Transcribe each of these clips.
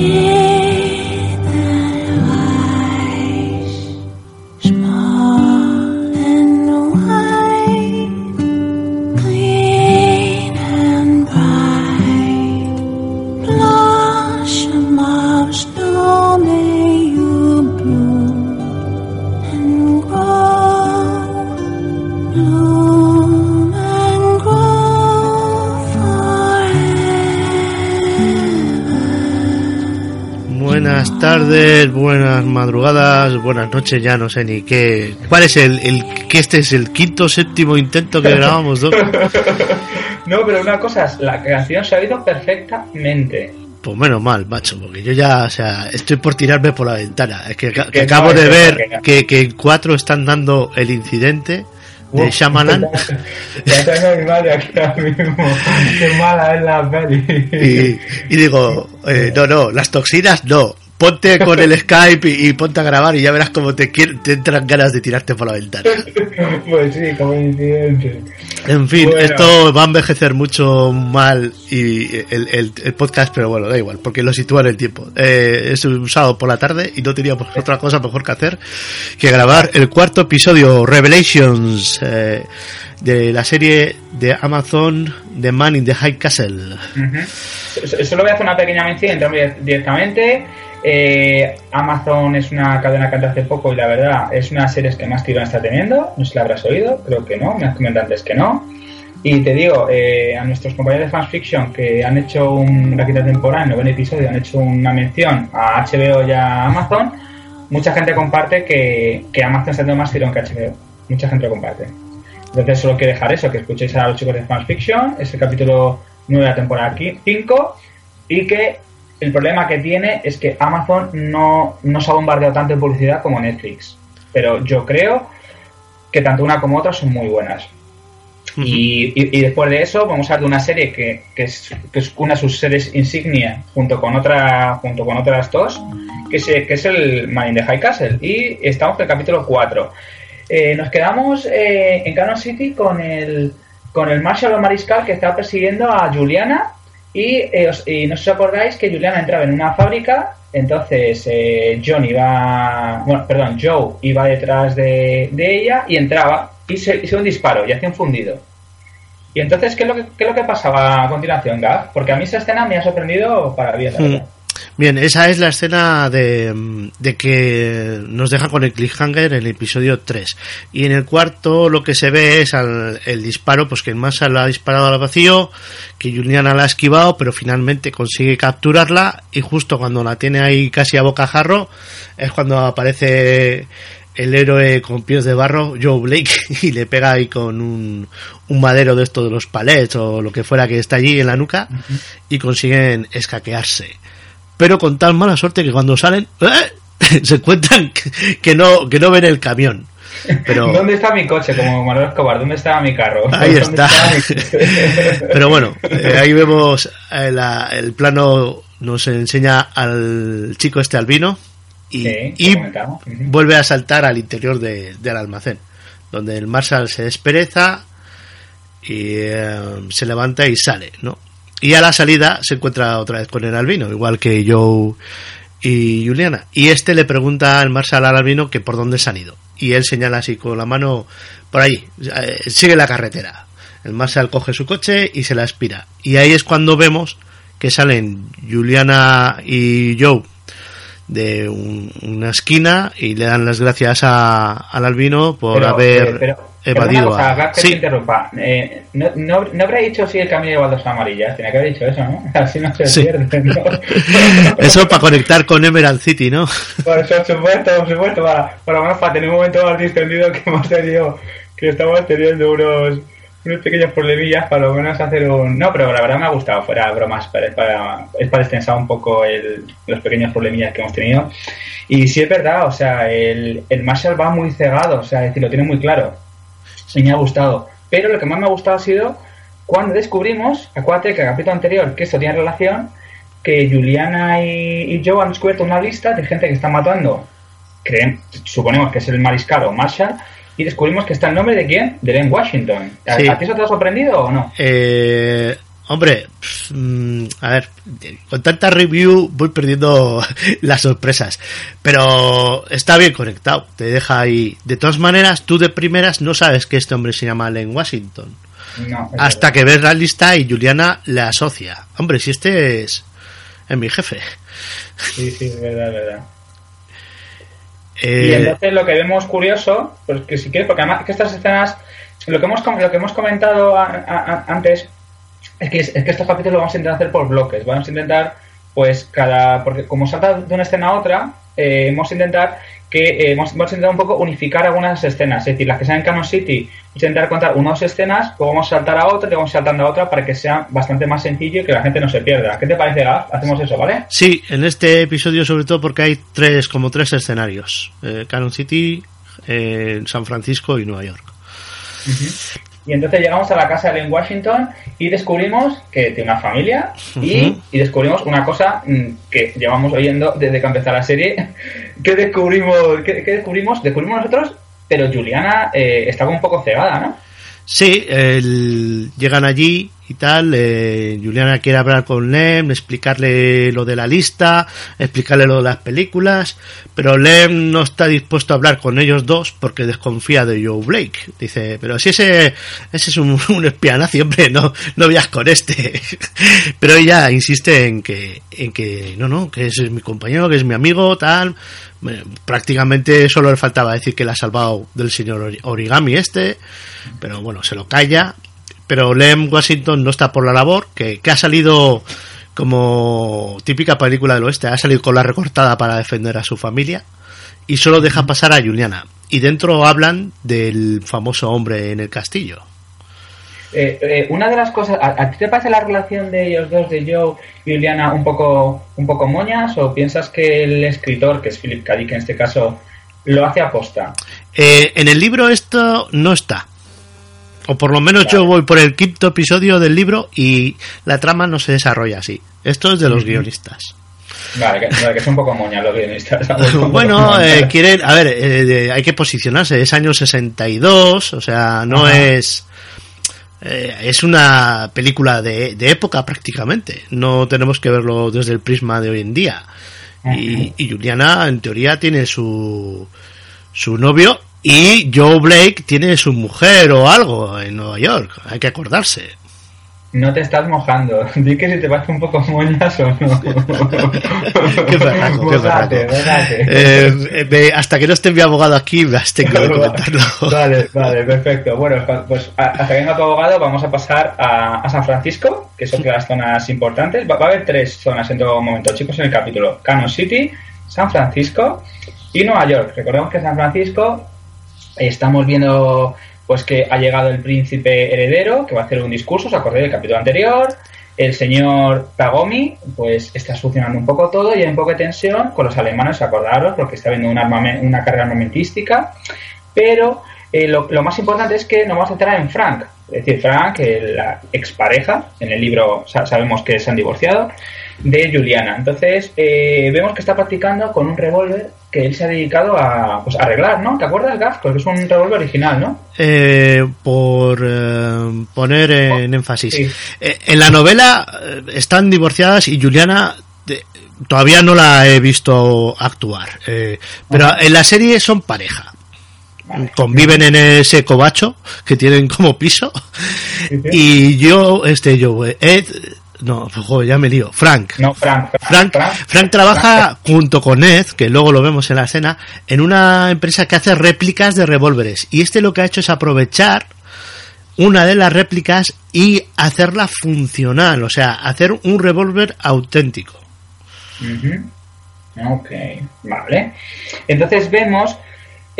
buenas buenas noches, ya no sé ni qué. ¿Cuál es el, el que este es el quinto séptimo intento que grabamos dos? no, pero una cosa, la canción se ha oído perfectamente. Pues menos mal, macho, porque yo ya, o sea, estoy por tirarme por la ventana. Es que, acabo de ver que, que cuatro están dando el incidente de Shyamalan. Ya tengo mi madre aquí ahora mismo. Qué mala es la peli. Y, digo, eh, no, no, las toxinas no ponte con el Skype y, ponte a grabar y ya verás cómo te, te entran ganas de tirarte por la ventana. Pues sí, como incidente. En fin, esto va a envejecer mucho mal y el, podcast, pero bueno, da igual, porque lo sitúa en el tiempo. Eh, es un sábado por la tarde y no teníamos otra cosa mejor que hacer que grabar el cuarto episodio, Revelations, eh, de la serie de Amazon The Man in the High Castle. Solo voy a hacer una pequeña mención, directamente. Eh, Amazon es una cadena que hace poco y la verdad es una serie que más tirón está teniendo. No sé si la habrás oído, creo que no, me has comentado antes que no. Y te digo, eh, a nuestros compañeros de Fans Fiction que han hecho una quinta temporada, en noveno episodio, han hecho una mención a HBO y a Amazon, mucha gente comparte que, Amazon está teniendo más tirón que HBO. Mucha gente lo comparte. Entonces solo quiero dejar eso, que escuchéis a los chicos de Fans Fiction, es el capítulo 9 de la temporada 5, y que el problema que tiene es que Amazon no, no se ha bombardeado tanto en publicidad como Netflix. Pero yo creo que tanto una como otra son muy buenas. y, después de eso vamos a hablar de una serie que, es, una de sus series insignia junto con otra junto con otras dos que es, que es el Man in the High Castle y estamos en el capítulo 4 eh, nos quedamos eh, en Canon City con el con el Marshall o Mariscal que está persiguiendo a Juliana eh, y, no os acordáis que Juliana entraba en una fábrica, entonces eh, John iba, bueno, perdón, Joe iba detrás de, ella y entraba y se hizo un disparo y hacía un fundido. Y entonces, ¿qué es lo que, qué es lo que pasaba a continuación, Gav? Porque a mí esa escena me ha sorprendido para bien. Hmm. Bien, esa es la escena de, de, que nos deja con el cliffhanger en el episodio 3. Y en el cuarto lo que se ve es el disparo, pues que Massa la ha disparado al vacío, que Juliana la ha esquivado, pero finalmente consigue capturarla y justo cuando la tiene ahí casi a bocajarro es cuando aparece el héroe con pies de barro, Joe Blake, y le pega ahí con un, un madero de esto de los palets o lo que fuera que está allí en la nuca y consiguen escaquearse pero con tan mala suerte que cuando salen ¡eh! se encuentran que, no que no ven el camión. Pero... ¿Dónde está mi coche? Como Manuel Escobar, ¿dónde estaba mi carro? Ahí está. Pero bueno, eh, ahí vemos eh, el plano, nos enseña al chico este albino y, y vuelve a saltar al interior del almacén, donde el Marshall se despereza y se levanta y sale, ¿no? Y a la salida se encuentra otra vez con el albino, igual que Joe y Juliana. Y este le pregunta al Marshall al albino que por dónde se han ido. Y él señala así con la mano por ahí, eh, sigue la carretera. El Marshall coge su coche y se la aspira. Y ahí es cuando vemos que salen Juliana y Joe de una esquina y le dan las gracias a, al albino por haber evadido. sí. interrumpa. Eh, no, no, no, habrá dicho si el camino lleva dos amarillas. Tenía que haber dicho eso, ¿no? Así no se pierde. ¿no? eso para conectar con Emerald City, ¿no? Por supuesto, por supuesto. Para, por lo menos para tener un momento más distendido que hemos tenido, que estamos teniendo unos unos pequeños problemillas para lo menos hacer un... No, pero la verdad me ha gustado, fuera bromas, para, es para extensar un poco el, los pequeños problemillas que hemos tenido. Y sí es verdad, o sea, el, el Marshall va muy cegado, o sea, es decir, lo tiene muy claro. Y me ha gustado. Pero lo que más me ha gustado ha sido cuando descubrimos, acuérdate que el capítulo anterior, que esto tiene relación, que Juliana y, y Joe han descubierto una lista de gente que está matando, creen, suponemos que es el mariscal o Marshall, y descubrimos que está el nombre de quién? De Len Washington. ¿A, ti eso te ha sorprendido o no? Eh, Hombre, mm, a ver, con tanta review voy perdiendo las sorpresas, pero está bien conectado, te deja ahí. De todas maneras, tú de primeras no sabes que este hombre se llama Len Washington. hasta que ves la lista y Juliana le asocia. Hombre, si este es, es mi jefe. Sí, sí, es verdad, es verdad. Eh, y entonces lo que vemos curioso, pues que si quieres, porque además que estas escenas, lo que hemos, lo que hemos comentado antes es que, es que estos capítulos lo vamos a intentar hacer por bloques. Vamos a intentar, pues, cada. Porque como salta de una escena a otra, eh, vamos a intentar que eh, vamos, a intentar un poco unificar algunas escenas. Es decir, las que sean en Canon City, intentar contar unas escenas, luego vamos a saltar a otra, y vamos saltando a otra para que sea bastante más sencillo y que la gente no se pierda. ¿Qué te parece, Gaf? Hacemos eso, ¿vale? Sí, en este episodio, sobre todo porque hay tres, como tres escenarios: eh, Canon City, eh, San Francisco y Nueva York. Y entonces llegamos a la casa de en Washington y descubrimos que tiene una familia y, descubrimos una cosa mm, que llevamos oyendo desde que empezó la serie. ¿Qué descubrimos? ¿Qué, descubrimos? Descubrimos nosotros, pero Juliana eh, estaba un poco cegada, ¿no? Sí, llegan allí y tal. Eh, Juliana quiere hablar con Lem, explicarle lo de la lista, explicarle lo de las películas, pero Lem no está dispuesto a hablar con ellos dos porque desconfía de Joe Blake. Dice, pero si ese, ese es un, un hombre, no, no veas con este. pero ella insiste en que, en que, no, no, que ese es mi compañero, que es mi amigo, tal. prácticamente solo le faltaba decir que la ha salvado del señor origami este, pero bueno, se lo calla pero Lem Washington no está por la labor, que, ha salido como típica película del oeste, ha salido con la recortada para defender a su familia y solo deja pasar a Juliana. Y dentro hablan del famoso hombre en el castillo. Eh, eh, una de las cosas, ¿a, ti te parece la relación de ellos dos, de Joe y Juliana, un poco, un poco moñas? ¿O piensas que el escritor, que es Philip K. Dick en este caso, lo hace aposta? Eh, en el libro esto no está. O por lo menos yo voy por el quinto episodio del libro y la trama no se desarrolla así. Esto es de los guionistas. Vale, que, que, son un poco moñas los guionistas. bueno, eh, quieren, a ver, eh, hay que posicionarse, es año 62, o sea, no es... Eh, es una película de, de, época prácticamente, no tenemos que verlo desde el prisma de hoy en día. y, y Juliana, en teoría, tiene su, su novio y Joe Blake tiene su mujer o algo en Nueva York, hay que acordarse. No te estás mojando. Di que si te parece un poco moñas o no. qué berraco, qué berraco. Eh, eh, hasta que no esté mi abogado aquí, me has tenido que comentarlo. vale, vale, perfecto. Bueno, pues hasta que venga tu abogado, vamos a pasar a, San Francisco, que son las zonas importantes. Va, a haber tres zonas en todo momento, chicos, en el capítulo: Canon City, San Francisco y Nueva York. Recordemos que San Francisco Estamos viendo pues que ha llegado el príncipe heredero, que va a hacer un discurso, os acordáis del capítulo anterior. El señor Tagomi, pues está solucionando un poco todo y hay un poco de tensión con los alemanes, acordaros, porque está habiendo una, una carga armamentística. Pero eh, lo, más importante es que nos vamos a centrar en Frank. Es decir, Frank, la expareja, en el libro sabemos que se han divorciado, de Juliana. Entonces, eh, vemos que está practicando con un revólver que él se ha dedicado a pues, arreglar, ¿no? ¿Te acuerdas, Gaf? Porque es un revólver original, ¿no? Eh, por eh, poner en énfasis. en la novela están divorciadas y Juliana todavía no la he visto actuar. pero en la serie son pareja. Conviven en ese cobacho que tienen como piso. y yo, este, yo, Ed no, ya me lío. Frank. No, Frank. Frank, Frank, trabaja junto con Ed, que luego lo vemos en la escena, en una empresa que hace réplicas de revólveres. Y este lo que ha hecho es aprovechar una de las réplicas y hacerla funcional, o sea, hacer un revólver auténtico. Ok, vale. Entonces vemos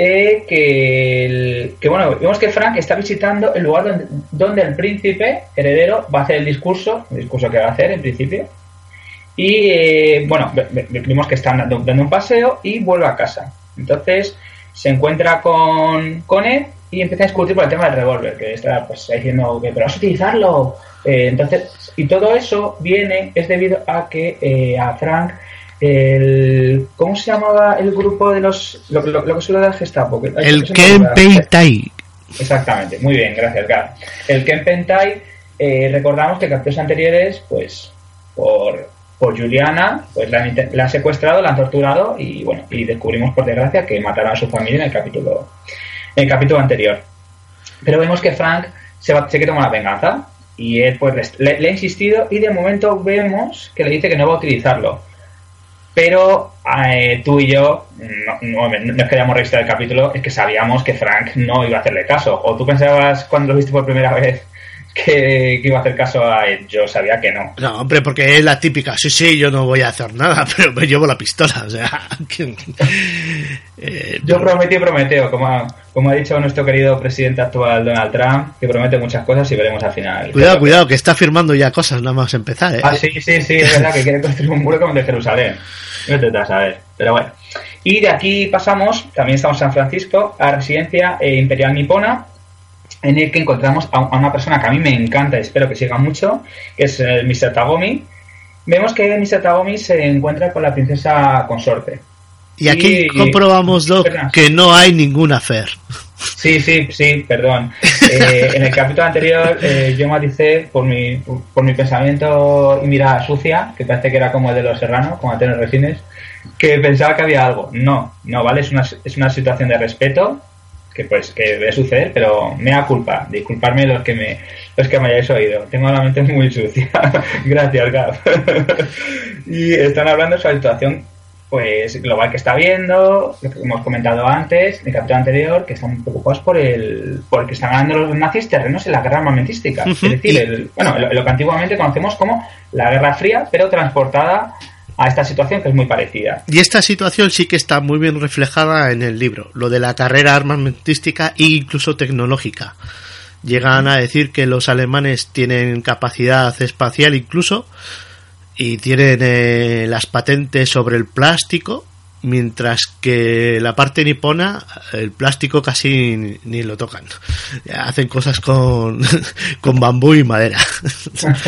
eh, que, bueno, vemos que Frank está visitando el lugar donde, el príncipe heredero va a hacer el discurso, el discurso que va a hacer en principio. Y eh, bueno, vemos que está dando, un paseo y vuelve a casa. Entonces se encuentra con, con él y empieza a discutir por el tema del revólver, que está pues diciendo que pero vas a utilizarlo. Eh, entonces, y todo eso viene, es debido a que a Frank el ¿cómo se llamaba el grupo de los lo, que suele dar Gestapo? El Kempentai. Exactamente, muy bien, gracias, Gar. El Kempentai eh, recordamos que capítulos anteriores, pues, por, por Juliana, pues la han, la secuestrado, la han torturado y bueno, y descubrimos por desgracia que mataron a su familia en el capítulo, en el capítulo anterior. Pero vemos que Frank se, va, se quiere tomar la venganza y él pues le, ha insistido y de momento vemos que le dice que no va a utilizarlo. Pero eh, tú y yo, no, no, es que hayamos el capítulo, es que sabíamos que Frank no iba a hacerle caso. ¿O tú pensabas cuando lo viste por primera vez que, iba a hacer caso a él. Yo sabía que no. No, hombre, porque es la típica, sí, sí, yo no voy a hacer nada, pero me llevo la pistola, o sea... Eh, yo prometí prometeo, como ha, como ha dicho nuestro querido presidente actual Donald Trump, que promete muchas cosas y veremos al final. Cuidado, cuidado, que está firmando ya cosas nada más empezar, ¿eh? Ah, sí, sí, sí, es verdad que quiere construir un muro como de Jerusalén. No te a saber, pero bueno. Y de aquí pasamos, también estamos en San Francisco, a residencia eh, imperial nipona, en el que encontramos a, una persona que a mí me encanta y espero que siga mucho, que es el Mr. Tagomi. Vemos que Mr. Tagomi se encuentra con la princesa consorte. Y aquí comprobamos, Doc, que no hay ninguna fer. Sí, sí, sí, perdón. Eh, en el capítulo anterior eh, yo maticé por mi, por mi pensamiento y mirada sucia, que parece que era como el de los serranos, como Antonio Resines, que pensaba que había algo. No, no, ¿vale? Es una, es una situación de respeto que pues que debe suceder, pero me da culpa, disculparme los que me los que me hayáis oído. Tengo la mente muy sucia. Gracias, Gab. y están hablando sobre la situación pues global que está viendo, lo que hemos comentado antes, en el capítulo anterior, que están preocupados por el por que están ganando los nazis terrenos en la guerra armamentística. Es decir, bueno, lo, que antiguamente conocemos como la Guerra Fría, pero transportada a esta situación que es muy parecida. Y esta situación sí que está muy bien reflejada en el libro, lo de la carrera armamentística e incluso tecnológica. Llegan a decir que los alemanes tienen capacidad espacial incluso y tienen eh, las patentes sobre el plástico mientras que la parte nipona el plástico casi ni, lo tocan. Hacen cosas con, con bambú y madera.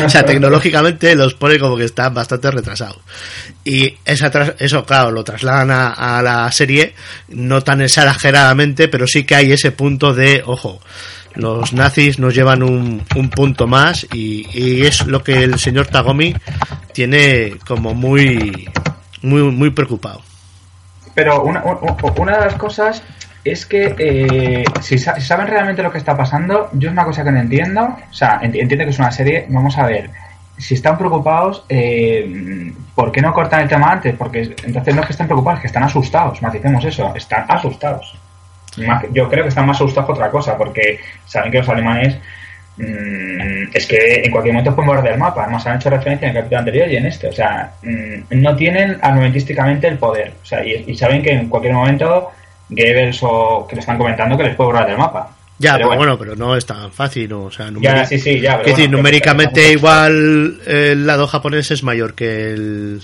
O sea tecnológicamente los pone como que están bastante retrasados. Y esa eso claro lo trasladan a, la serie no tan exageradamente pero sí que hay ese punto de ojo los nazis nos llevan un, un punto más y, y es lo que el señor Tagomi tiene como muy muy muy preocupado pero una, una de las cosas es que eh, si, saben realmente lo que está pasando, yo es una cosa que no entiendo. O sea, entiendo que es una serie. Vamos a ver. Si están preocupados, eh, ¿por qué no cortan el tema antes? Porque entonces no es que estén preocupados, es que están asustados. Maticemos eso. Están asustados. Yo creo que están más asustados que otra cosa, porque saben que los alemanes es que en cualquier momento pueden borrar el mapa. Además, han hecho referencia en el capítulo anterior y en este. O sea, mm, no tienen armamentísticamente el poder. O sea, y, saben que en cualquier momento Goebbels o que le están comentando que les puede borrar del mapa. Ya, pero, bueno. pero no es tan fácil, ¿no? O sea, ya, sí, sí, ya, decir, numéricamente igual el lado japonés es mayor que el,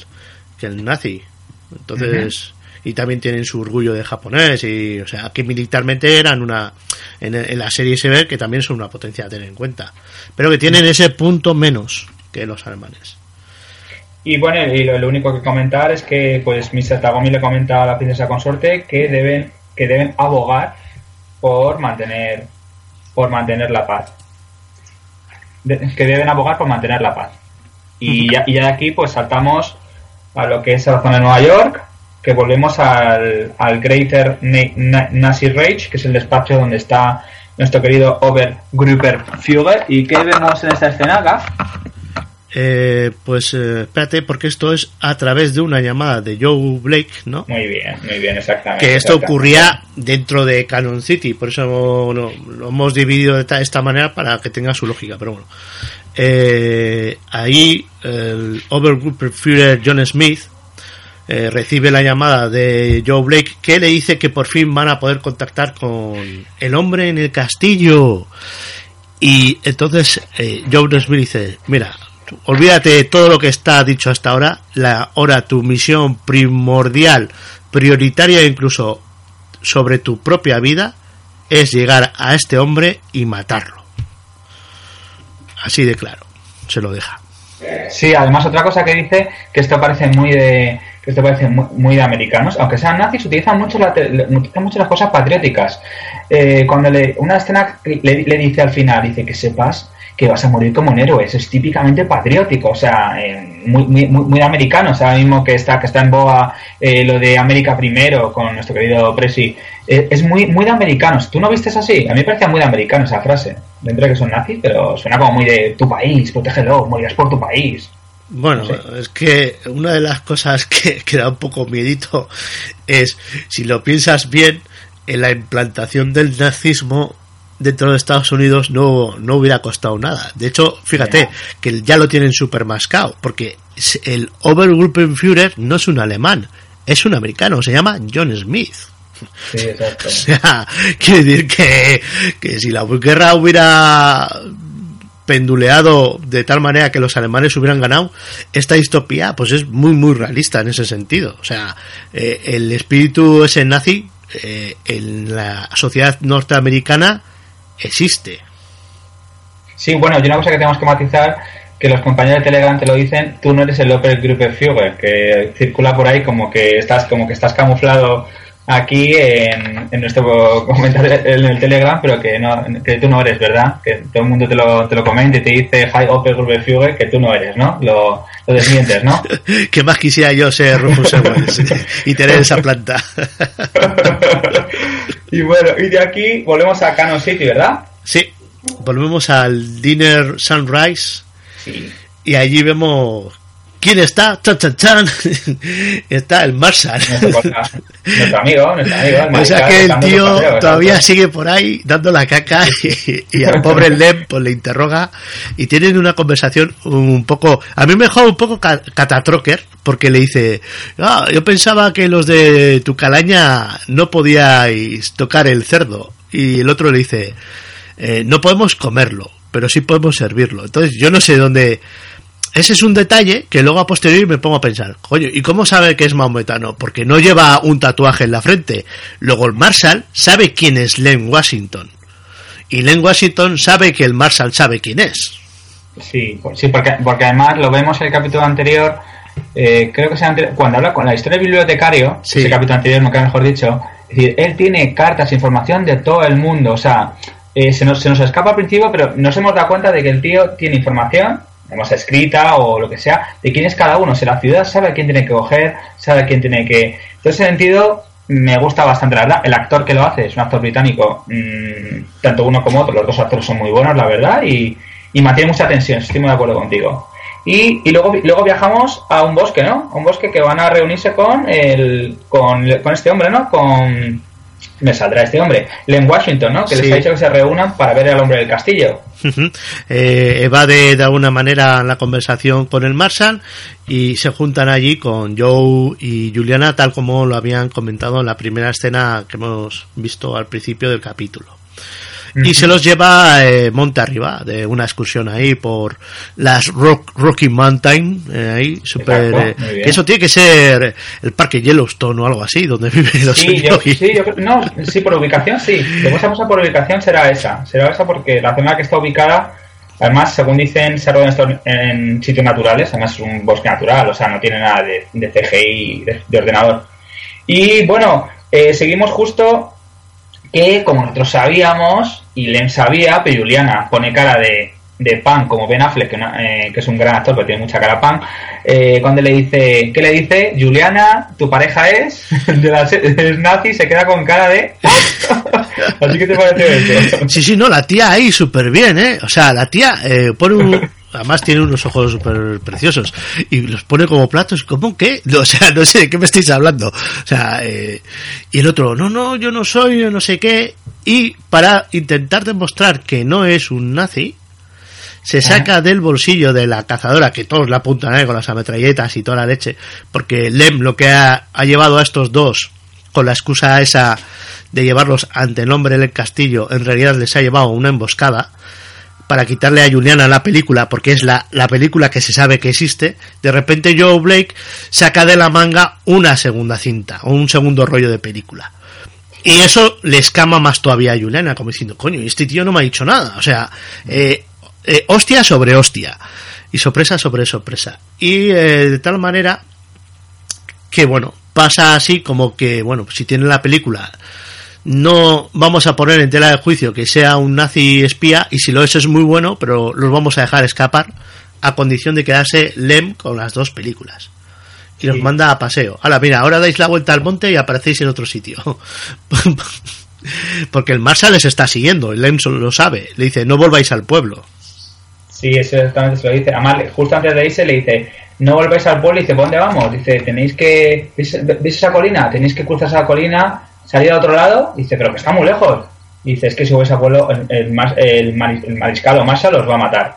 que el nazi. Entonces, y también tienen su orgullo de japonés y o sea que militarmente eran una en, la serie se ve que también son una potencia a tener en cuenta pero que tienen ese punto menos que los alemanes. Y bueno y lo, único que comentar es que pues Mr. Tagomi le comenta a la princesa consorte que deben que deben abogar por mantener por mantener la paz. Que deben abogar por mantener la paz. Y ya, y ya de aquí pues saltamos a lo que es la zona de Nueva York que volvemos al, al Greater Nazi Rage, que es el despacho donde está nuestro querido Obergrupper Führer. ¿Y qué vemos en esta escena acá? Eh, pues eh, espérate, porque esto es a través de una llamada de Joe Blake, ¿no? Muy bien, muy bien, exactamente. Que esto ocurría dentro de Canon City, por eso lo hemos dividido de esta manera para que tenga su lógica, pero bueno. Eh, ahí el Obergrupper Führer John Smith eh, recibe la llamada de Joe Blake que le dice que por fin van a poder contactar con el hombre en el castillo. Y entonces eh, Joe Smith dice, mira, olvídate de todo lo que está dicho hasta ahora, la, ahora tu misión primordial, prioritaria incluso sobre tu propia vida, es llegar a este hombre y matarlo. Así de claro, se lo deja. Sí, además otra cosa que dice, que esto parece muy de, que esto parece muy, de americanos, aunque sean nazis, utilizan mucho, mucho las cosas patrióticas. Eh, cuando le, una escena le, dice al final, dice que sepas que vas a morir como un héroe. Eso es típicamente patriótico, o sea, eh, muy, muy, muy americano. O sea, ahora mismo que está, que está en boa eh, lo de América primero con nuestro querido Presi, eh, es muy, muy de americanos. ¿Tú no vistes así? A mí me parece muy de americano esa frase. Dentro de que son nazis, pero suena como muy de tu país, protégelo, morirás por tu país. Bueno, es que una de las cosas que, que, da un poco miedito es, si lo piensas bien, en la implantación del nazismo dentro de Estados Unidos no, no hubiera costado nada. De hecho, fíjate que ya lo tienen super mascado, porque el Obergruppenführer no es un alemán, es un americano, se llama John Smith. Sí, exacto. O sea, quiere decir que, que si la guerra hubiera penduleado de tal manera que los alemanes hubieran ganado, esta distopía pues es muy muy realista en ese sentido. O sea, eh, el espíritu ese nazi eh, en la sociedad norteamericana existe. Sí, bueno, y una cosa que tenemos que matizar que los compañeros de Telegram te lo dicen, tú no eres el Opel Führer, que circula por ahí como que estás como que estás camuflado aquí en, nuestro comentario en el Telegram, pero que, no, que tú no eres, ¿verdad? Que todo el mundo te lo, te lo comenta y te dice Hi Opel Gruppe que tú no eres, ¿no? Lo, lo desmientes, ¿no? que más quisiera yo ser Rufus y tener esa planta. y bueno, y de aquí volvemos a Canon City, ¿verdad? Sí, volvemos al Dinner Sunrise. Sí. Y allí vemos ¿Quién está? Chan, chan, chan. está el Marshall. Nuestro, amigo, nuestro amigo. o sea que el tío todavía sigue por ahí dando la caca y, al pobre Lem pues le interroga y tienen una conversación un poco... A mí me dejó un poco catatroker porque le dice, ah, yo pensaba que los de tu calaña no podíais tocar el cerdo. Y el otro le dice, eh, no podemos comerlo, pero sí podemos servirlo. Entonces yo no sé dónde ese es un detalle que luego a posteriori me pongo a pensar, coño, ¿y cómo sabe que es maometano? Porque no lleva un tatuaje en la frente. Luego el Marshall sabe quién es Len Washington. Y Len Washington sabe que el Marshall sabe quién es. Sí, sí porque, porque además lo vemos en el capítulo anterior, eh, creo que sea cuando habla con la historia del bibliotecario, ese capítulo anterior, mejor dicho, es decir, él tiene cartas, información de todo el mundo, o sea, eh, se, nos, se nos escapa al principio, pero nos hemos dado cuenta de que el tío tiene información hemos escrita o lo que sea, de quién es cada uno. Si la ciudad sabe a quién tiene que coger, sabe a quién tiene que... En ese sentido, me gusta bastante, la verdad. El actor que lo hace es un actor británico, mm, tanto uno como otro, los dos actores son muy buenos, la verdad, y, y mantiene mucha tensión, estoy muy de acuerdo contigo. Y, y, luego, luego viajamos a un bosque, ¿no? Un bosque que van a reunirse con, el, con, con este hombre, ¿no? Con, me saldrá este hombre, Len Washington, ¿no? Que les ha dicho que se reúnan para ver al hombre del castillo. eh, evade de alguna manera la conversación con el Marshall y se juntan allí con Joe y Juliana, tal como lo habían comentado en la primera escena que hemos visto al principio del capítulo y se los lleva eh, monte arriba de una excursión ahí por las Rocky Mountain eh, ahí super eh, eso tiene que ser el parque Yellowstone o algo así donde viven los sí, sí, no, sí por ubicación sí. Después vamos a por ubicación será esa será esa porque la zona que está ubicada Además, según dicen, se rodean en sitios naturales, además es un bosque natural, o sea, no tiene nada de, de CGI, de, ordenador. Y bueno, seguimos justo que como nosotros sabíamos, y Len sabía, pero Juliana pone cara de, de pan como Ben Affleck, que, eh, que, es un gran actor, pero tiene mucha cara pan, eh, cuando le dice, ¿qué le dice? Juliana, tu pareja es, de la, es nazi, se queda con cara de... Así que te parece eso. Sí, sí, no, la tía ahí súper bien, ¿eh? O sea, la tía eh, pone un, además tiene unos ojos súper preciosos y los pone como platos, ¿cómo qué? O sea, no sé de qué me estáis hablando. O sea, eh, y el otro, no, no, yo no soy, yo no sé qué. Y para intentar demostrar que no es un nazi, se saca del bolsillo de la cazadora, que todos la apuntan ahí con las ametralletas y toda la leche, porque Lem lo que ha, ha llevado a estos dos con la excusa esa de llevarlos ante el hombre del castillo, en realidad les ha llevado una emboscada para quitarle a Juliana la película, porque es la, la película que se sabe que existe, de repente Joe Blake saca de la manga una segunda cinta, o un segundo rollo de película. Y eso le escama más todavía a Juliana, como diciendo, coño, este tío no me ha dicho nada. O sea, eh, eh, hostia sobre hostia. Y sorpresa sobre sorpresa. Y eh, de tal manera que, bueno, pasa así como que, bueno, si tiene la película no vamos a poner en tela de juicio que sea un nazi espía y si lo es es muy bueno, pero los vamos a dejar escapar a condición de quedarse Lem con las dos películas. Y los manda a paseo. Ahora, mira, ahora dais la vuelta al monte y aparecéis en otro sitio. Porque el Marshall les está siguiendo, el Lem lo sabe. Le dice, no volváis al pueblo. Sí, eso exactamente se lo dice. Además, justo antes de irse le dice, no volváis al pueblo. Y dice, ¿dónde vamos? Dice, tenéis que... ¿Veis, esa colina? Tenéis que cruzar esa colina, salir al otro lado. Dice, pero que está muy lejos. Dice, es que si vais al pueblo, el, el, mariscal o Marshall os va a matar.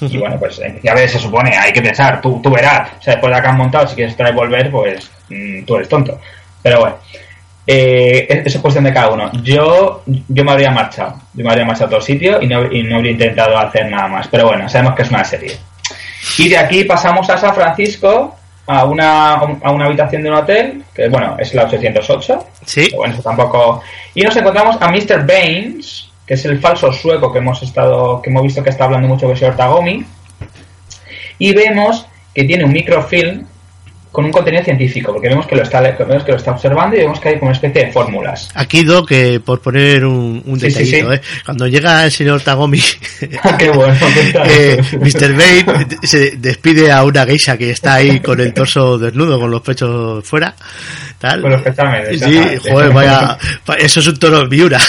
Y bueno, pues ya ves, se supone, hay que pensar, tú, tú verás. O sea, después de que han montado, si quieres traer volver, pues mm, tú eres tonto. Pero bueno, eh, eso es cuestión de cada uno. Yo, yo me habría marchado. Yo me habría marchado a otro sitio y no, y no habría intentado hacer nada más. Pero bueno, sabemos que es una serie. Y de aquí pasamos a San Francisco, a una, a una habitación de un hotel, que bueno, es la 808. Sí. Bueno, eso tampoco. Y nos encontramos a Mr. Baines, que es el falso sueco que hemos estado, que hemos visto que está hablando mucho con el señor Tagomi. Y vemos que tiene un microfilm con un contenido científico, porque vemos que lo está, vemos que lo está observando y vemos que hay como una especie de fórmulas. Aquí, Doc, que por poner un, un detallito, ¿eh? cuando llega el señor Tagomi, Qué bueno, eh, Mr. Bane se despide a una geisha que está ahí con el torso desnudo, con los pechos fuera. Tal. Pechos Sí, joder, vaya, eso es un toro Miura.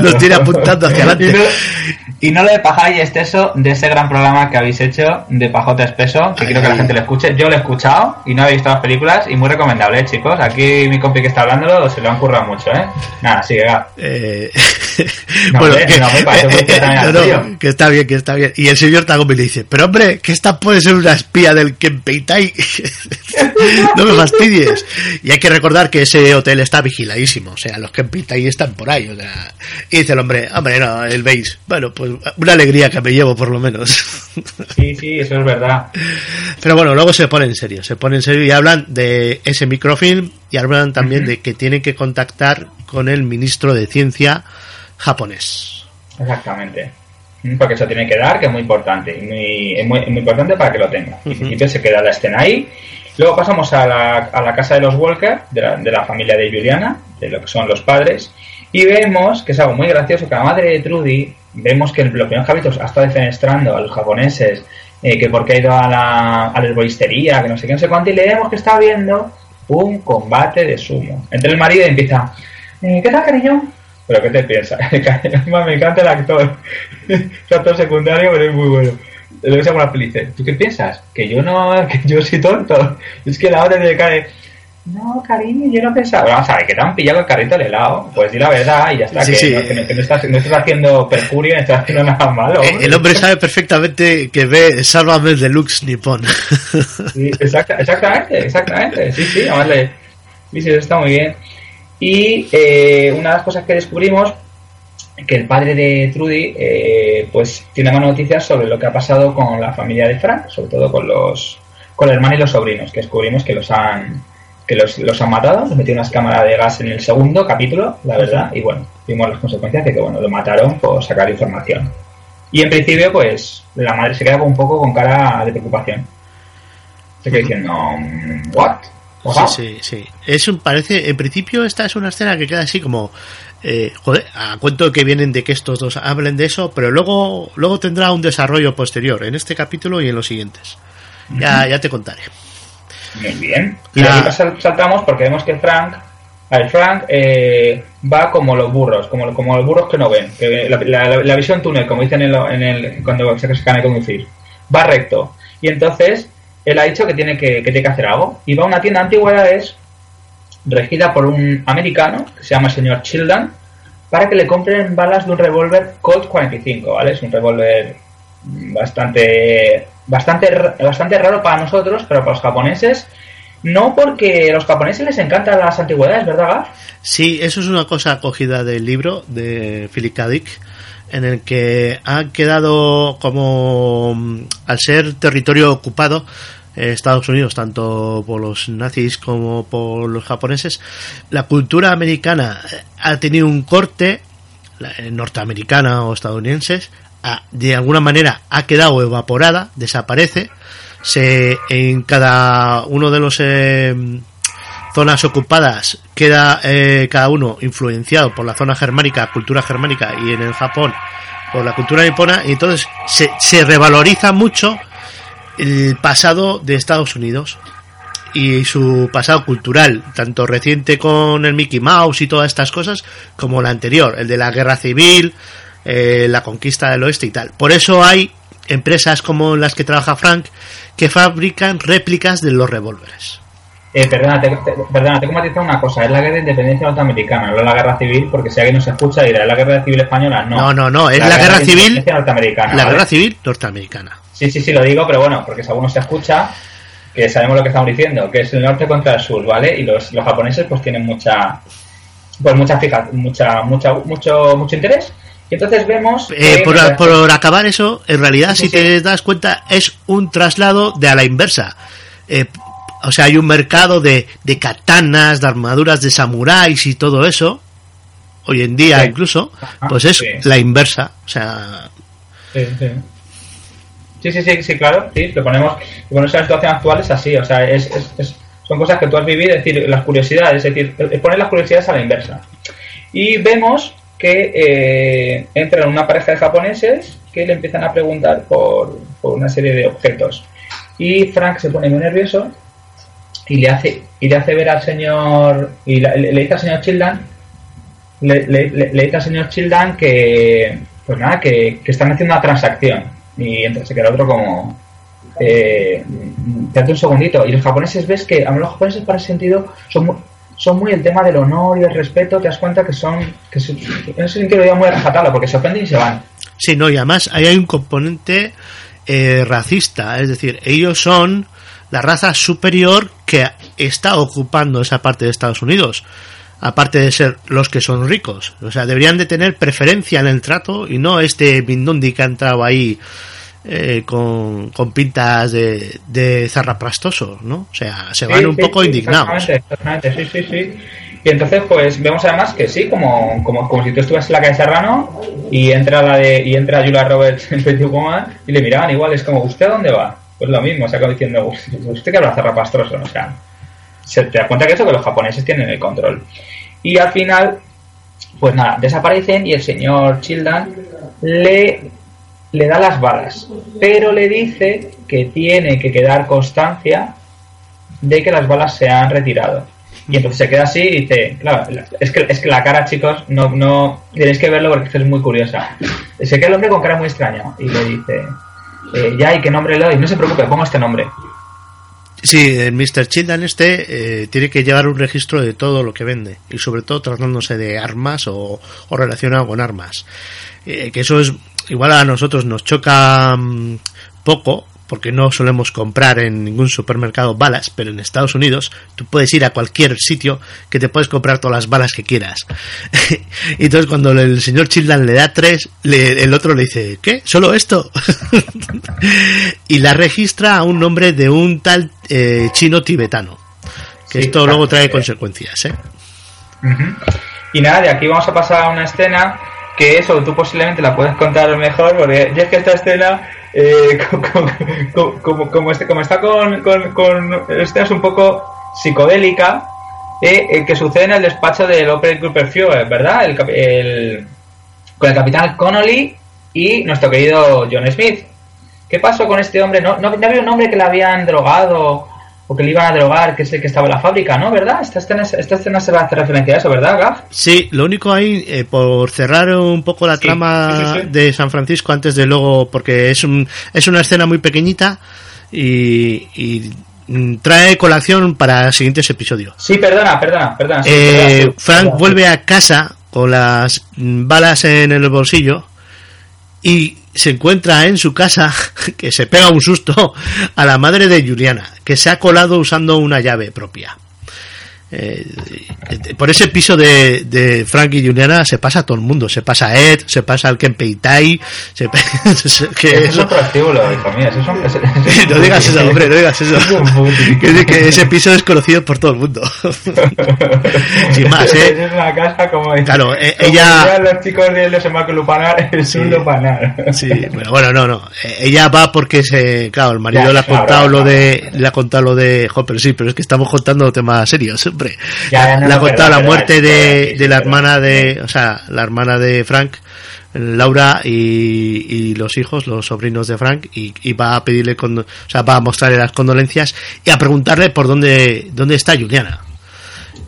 Los tiene apuntando hacia adelante. Y no, le pajáis exceso de ese gran programa que habéis hecho de Pajote Espeso, que quiero que la gente lo escuche. Yo lo he escuchado y no he visto las películas y muy recomendable, ¿eh, chicos. Aquí mi compi que está hablándolo se lo han currado mucho, ¿eh? Nada, sigue, va. Eh... bueno, que, que, está bien, que está bien. Y el señor Tagomi le dice, pero hombre, que esta puede ser una espía del Kempeitai. no me fastidies. Y hay que recordar que ese hotel está vigiladísimo. O sea, los Kempeitai están por ahí. O sea, y dice el hombre, hombre, no, el veis. Bueno, pues una alegría que me llevo por lo menos. sí, sí, eso es verdad. Pero bueno, luego se pone en serio, se pone en serio y hablan de ese microfilm y hablan también de que tienen que contactar con el ministro de Ciencia japonés. Exactamente. Porque eso tiene que dar, que es muy importante. Y es, muy, importante para que lo tenga. En principio se queda la escena ahí. Luego pasamos a la, a la casa de los Walker, de la, de la familia de Juliana, de lo que son los padres. Y vemos que es algo muy gracioso que la madre de Trudy, vemos que los primeros capítulos ha estado defenestrando a los japoneses, eh, que porque ha ido a la, a la herboristería, que no sé qué, no sé cuánto, y leemos que está viendo un combate de sumo. Entre el marido y empieza, eh, ¿qué tal, cariño? ¿Pero qué te piensas? me encanta el actor. el actor secundario, pero es muy bueno. Luego se llama feliz. ¿Tú qué piensas? Que yo no, que yo soy tonto. Es que la hora de caer no, cariño, yo no pensaba. Vamos a ver, que te han pillado el carrito del helado. Pues di la verdad y ya está. que, No, estás, no, estás, haciendo perjurio, no estás haciendo nada malo. Eh, el hombre sabe perfectamente que ve Sálvame Deluxe Nippon. Sí, exactamente, exactamente. Sí, sí, además le, sí, sí, está muy bien. Y eh, una de las cosas que descubrimos que el padre de Trudy eh, pues tiene más noticias sobre lo que ha pasado con la familia de Frank, sobre todo con los con el hermano y los sobrinos, que descubrimos que los han que los, los han matado, les metió unas cámaras de gas en el segundo capítulo, la verdad, y bueno, vimos las consecuencias de que bueno, lo mataron por sacar información. Y en principio, pues, la madre se queda un poco con cara de preocupación. Se queda diciendo, ¿what? Sí, sí, sí. Es un, parece, en principio esta es una escena que queda así como, eh, joder, a cuento que vienen de que estos dos hablen de eso, pero luego, luego tendrá un desarrollo posterior en este capítulo y en los siguientes. Ya, ya te contaré. Muy bien. Y ahí saltamos porque vemos que Frank, el Frank eh, va como los burros, como, como los burros que no ven. Que la, visión túnel, como dicen en, el, cuando se a conducir, va recto. Y entonces él ha dicho que tiene que, que tiene que hacer algo. Y va a una tienda de antigüedades regida por un americano que se llama el señor Childan para que le compren balas de un revólver Colt 45, ¿vale? Es un revólver bastante bastante, bastante raro para nosotros, pero para los japoneses no, porque a los japoneses les encantan las antigüedades, ¿verdad, Gaf? Sí, eso es una cosa acogida del libro de Philip K. Dick, en el que ha quedado como, mm, al ser territorio ocupado, Estados Unidos, tanto por los nazis como por los japoneses, la cultura americana ha tenido un corte, eh, norteamericana o estadounidense, de alguna manera ha quedado evaporada, desaparece, se en cada uno de los eh, zonas ocupadas queda eh, cada uno influenciado por la zona germánica, cultura germánica, y en el Japón por la cultura nipona, y entonces se, se revaloriza mucho el pasado de Estados Unidos y su pasado cultural, tanto reciente con el Mickey Mouse y todas estas cosas, como la anterior, el de la guerra civil, eh, la conquista del oeste y tal. Por eso hay empresas como las que trabaja Frank que fabrican réplicas de los revólveres. Eh, perdona, te, perdona, tengo que matizar una cosa. Es la guerra de independencia norteamericana, no la guerra civil, porque si alguien nos escucha dirá, ¿es la guerra civil española? No, no, no, no es la, guerra, civil norteamericana. La guerra civil norteamericana. Sí, sí, sí, lo digo, pero bueno, porque si alguno se escucha, que sabemos lo que estamos diciendo, que es el norte contra el sur, ¿vale? Y los, los japoneses pues tienen mucha, pues mucha fija, mucha, mucha, mucho, mucho interés. Y entonces vemos... Eh, por, por, acabar eso, en realidad, si te das cuenta, es un traslado de a la inversa. Eh, o sea, hay un mercado de, de katanas, de armaduras de samuráis y todo eso, hoy en día incluso, pues es la inversa. O sea... Sí, sí. Sí, sí, claro, sí, lo ponemos, lo ponemos en situación actual es así, o sea, es, es, son cosas que tú has vivido, es decir, las curiosidades, es decir, poner las curiosidades a la inversa. Y vemos que eh, entran una pareja de japoneses que le empiezan a preguntar por, por, una serie de objetos. Y Frank se pone muy nervioso y le hace, y le hace ver al señor, y le, dice al señor Childan, le, le, le, dice al señor Childan que, pues nada, que, que están haciendo una transacción y entonces se queda otro como eh, un segundito y los japoneses ves que a los japoneses para ese sentido son muy, son muy el tema del honor y el respeto te das cuenta que son que en ese sentido lo muy rajatabla porque se ofenden y se van. Sí no y además ahí hay un componente eh, racista es decir ellos son la raza superior que está ocupando esa parte de Estados Unidos aparte de ser los que son ricos. O sea, deberían de tener preferencia en el trato y no este Bindundi que ha entrado ahí eh, con, con, pintas de, de zarraprastoso, ¿no? O sea, se van un poco indignados. Exactamente, sí, sí, sí. Y entonces, pues vemos además que sí, como, como, como si tú estuvieras en la calle Serrano y entra la de y entra Julia Roberts en Petit Woman y le miraban igual, es como, ¿usted a dónde va? Pues lo mismo, o sea, como diciendo, usted que habla zarrapastroso, o sea, se te da cuenta que eso que los japoneses tienen el control. Y al final, pues nada, desaparecen y el señor Childan le, le da las balas, pero le dice que tiene que quedar constancia de que las balas se han retirado. Y entonces se queda así y dice, claro, es que, es que la cara, chicos, no, no, tenéis que verlo porque es muy curiosa. Se queda el hombre con cara muy extraña y le dice, eh, ya, ¿y qué nombre le doy? No se preocupe, pongo este nombre. Sí, el Mr. Childan este eh, tiene que llevar un registro de todo lo que vende y sobre todo tratándose de armas o, o relacionado con armas. Eh, que eso es igual a nosotros nos choca um, poco porque no solemos comprar en ningún supermercado balas, pero en Estados Unidos tú puedes ir a cualquier sitio que te puedes comprar todas las balas que quieras. y entonces cuando el señor Childan le da tres, el otro le dice, ¿qué? ¿Solo esto? y la registra a un nombre de un tal eh, chino tibetano. Que esto luego trae consecuencias, ¿eh? Y nada, de aquí vamos a pasar a una escena que eso tú posiblemente la puedes contar mejor, porque ya es que esta escena eh, como, como, este, como, está con, con, con este es un poco psicodélica, eh, eh, que sucede en el despacho del Opera Cooper Fuel, ¿verdad? El, el, con el capitán Connolly y nuestro querido John Smith. ¿Qué pasó con este hombre? ¿No, no, había un hombre que le habían drogado o que le iban a drogar, que es el que estaba en la fábrica, ¿no? ¿Verdad? Esta escena, esta escena se va a hacer referencia a eso, ¿verdad, Gaf? Sí, lo único ahí, eh, por cerrar un poco la trama de San Francisco antes de luego, porque es, un, es una escena muy pequeñita y, y trae colación para siguientes episodios. Sí, perdona, perdona, perdona. eh, Frank vuelve a casa con las balas en el bolsillo y se encuentra en su casa, que se pega un susto, a la madre de Juliana, que se ha colado usando una llave propia. Eh, por ese piso de, de Frank y Juliana se pasa todo el mundo. Se pasa Ed, se pasa el Ken Peitai. Se, que eso, no digas eso, hombre, no digas eso. que, que, ese piso es conocido por todo el mundo. Sin más, ¿eh? Es una casa como. Claro, eh, ella. Los chicos de los Lupanar es sí, un lupanar. Sí, bueno, bueno, no, no. Eh, ella va porque se. Claro, el marido ya, le ha contado claro, lo de. Le ha contado lo de. Pero sí, pero es que estamos contando temas serios hombre. le ha contado la muerte de, de la hermana de, o sea, la hermana de Frank, Laura y, los hijos, los sobrinos de Frank, y, va a pedirle, o sea, va a mostrarle las condolencias y a preguntarle por dónde, dónde está Juliana.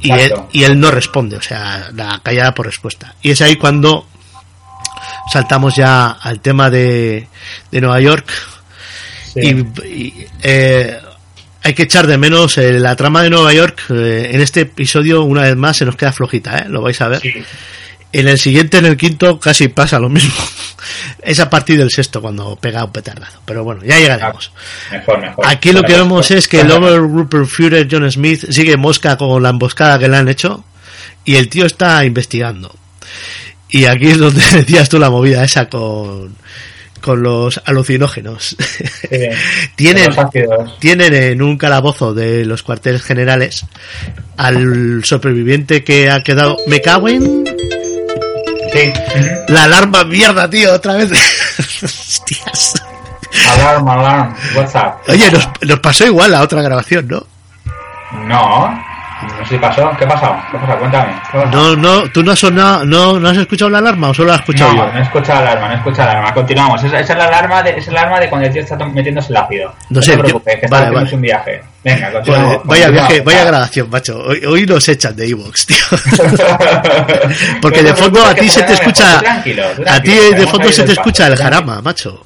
Y él, y él, no responde, o sea, la callada por respuesta. Y es ahí cuando saltamos ya al tema de, de Nueva York. Y, eh, hay que echar de menos eh, la trama de Nueva York. Eh, en este episodio, una vez más, se nos queda flojita, ¿eh? Lo vais a ver. En el siguiente, en el quinto, casi pasa lo mismo. es a partir del sexto cuando pega un petardazo. Pero bueno, ya llegaremos. Ah, Aquí lo que vemos es que el Over Rupert Führer John Smith sigue mosca con la emboscada que le han hecho y el tío está investigando. Y aquí es donde decías tú la movida esa con, con los alucinógenos. tienen, tienen en un calabozo de los cuarteles generales al superviviente que ha quedado. Me cago en. La alarma, mierda, tío, otra vez. Hostias. Alarma, alarma, WhatsApp. Oye, nos, nos pasó igual la otra grabación, ¿no? No, no sé si pasó. ¿Qué ha pasado? ¿Qué ha pasado? Cuéntame. No, no, ¿tú no has, sonado, no, no has escuchado la alarma o solo has escuchado no, No, he escuchado la alarma, no he escuchado la alarma. Continuamos. Esa, es la alarma de, es la alarma de cuando el tío está metiéndose el ácido. No, sé, te preocupes, que vale, vale. un viaje. Venga, continuamos. vaya viaje, vaya grabación, macho. Hoy, hoy nos echan de Evox, tío. Porque de fondo a ti se te escucha. A ti de fondo se te escucha el jarama, macho.